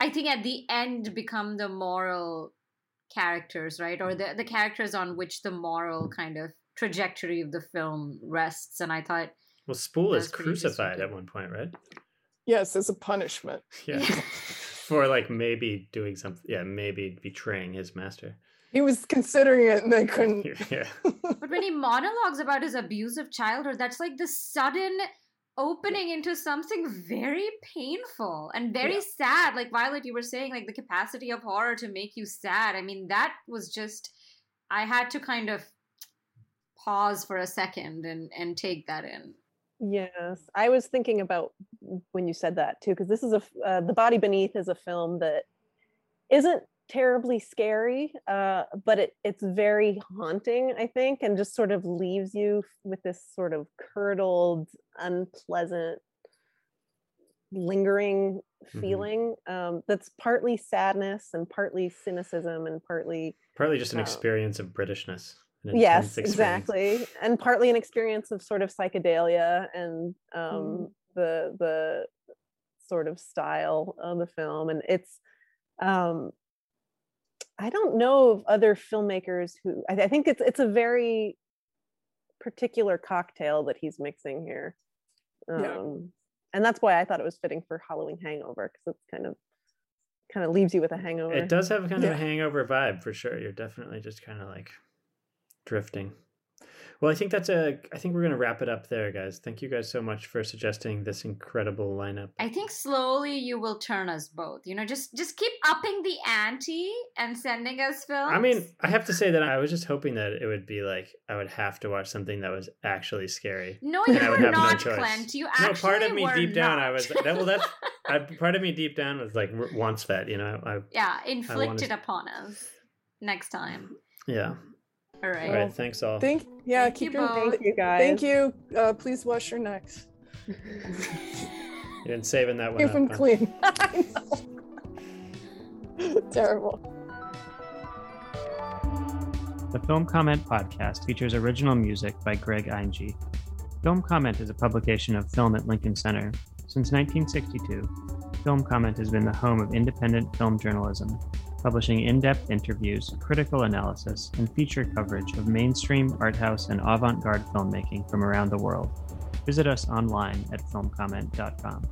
Speaker 1: I think at the end become the moral characters, right? Or mm. the, the characters on which the moral kind of trajectory of the film rests. And I thought,
Speaker 4: Well, Spool is crucified at one point, right?
Speaker 3: yes as a punishment
Speaker 4: Yeah.
Speaker 1: Yeah. *laughs*
Speaker 4: For like maybe doing something. Yeah, maybe betraying his master.
Speaker 3: He was considering it and they couldn't *laughs*
Speaker 4: Yeah.
Speaker 1: but when he monologues about his abusive childhood, that's like the sudden opening into something very painful and very
Speaker 3: Yeah.
Speaker 1: sad. Like Violet, you were saying, like the capacity of horror to make you sad. I mean, that was just, I had to kind of pause for a second and, and take that in.
Speaker 5: Yes, I was thinking about when you said that too, because this is a uh, the body beneath is a film that isn't terribly scary, uh, but it it's very haunting, I think, and just sort of leaves you with this sort of curdled, unpleasant, lingering
Speaker 4: Mhm.
Speaker 5: feeling um, that's partly sadness and partly cynicism and partly
Speaker 4: Partly just an
Speaker 5: Oh.
Speaker 4: experience of Britishness.
Speaker 5: yes
Speaker 4: experience.
Speaker 5: exactly and partly an experience of sort of psychedelia and um
Speaker 3: Mm.
Speaker 5: the the sort of style of the film and it's um i don't know of other filmmakers who i, I think it's it's a very particular cocktail that he's mixing here um
Speaker 3: Yeah.
Speaker 5: and that's why i thought it was fitting for halloween hangover because it's kind of kind of leaves you with a hangover
Speaker 4: It does have kind of
Speaker 3: Yeah.
Speaker 4: a hangover vibe for sure. You're definitely just kind of like drifting. Well, I think that's a. I think we're gonna wrap it up there, guys. Thank you guys so much for suggesting this incredible lineup.
Speaker 1: I think slowly you will turn us both. You know, just just keep upping the ante and sending us films.
Speaker 4: I mean, I have to say that I was just hoping that it would be like I would have to watch something that was actually scary.
Speaker 1: no,
Speaker 4: and
Speaker 1: you
Speaker 4: I would
Speaker 1: were
Speaker 4: have no
Speaker 1: not,
Speaker 4: choice.
Speaker 1: Clint. You
Speaker 4: No, part of me
Speaker 1: were
Speaker 4: deep down, I was. That, well, that's *laughs* I, part of me deep down was like wants that. You know, I,
Speaker 1: yeah, inflicted
Speaker 4: to-
Speaker 1: upon us next time.
Speaker 4: yeah.
Speaker 1: All right.
Speaker 4: All right. Thanks all.
Speaker 3: Thank yeah,
Speaker 1: Thank
Speaker 3: keep
Speaker 1: you
Speaker 3: your
Speaker 1: both.
Speaker 5: Thank you guys.
Speaker 3: thank you. Uh, please wash your necks.
Speaker 4: You've been saving that one.
Speaker 3: Keep
Speaker 4: up,
Speaker 3: them
Speaker 4: huh?
Speaker 3: clean. I *laughs* know. Terrible.
Speaker 2: The Film Comment podcast features original music by Greg Einge. Film Comment is a publication of Film at Lincoln Center. Since 1962, Film Comment has been the home of independent film journalism, publishing in depth interviews, critical analysis, and feature coverage of mainstream, art house, and avant garde filmmaking from around the world. Visit us online at filmcomment.com.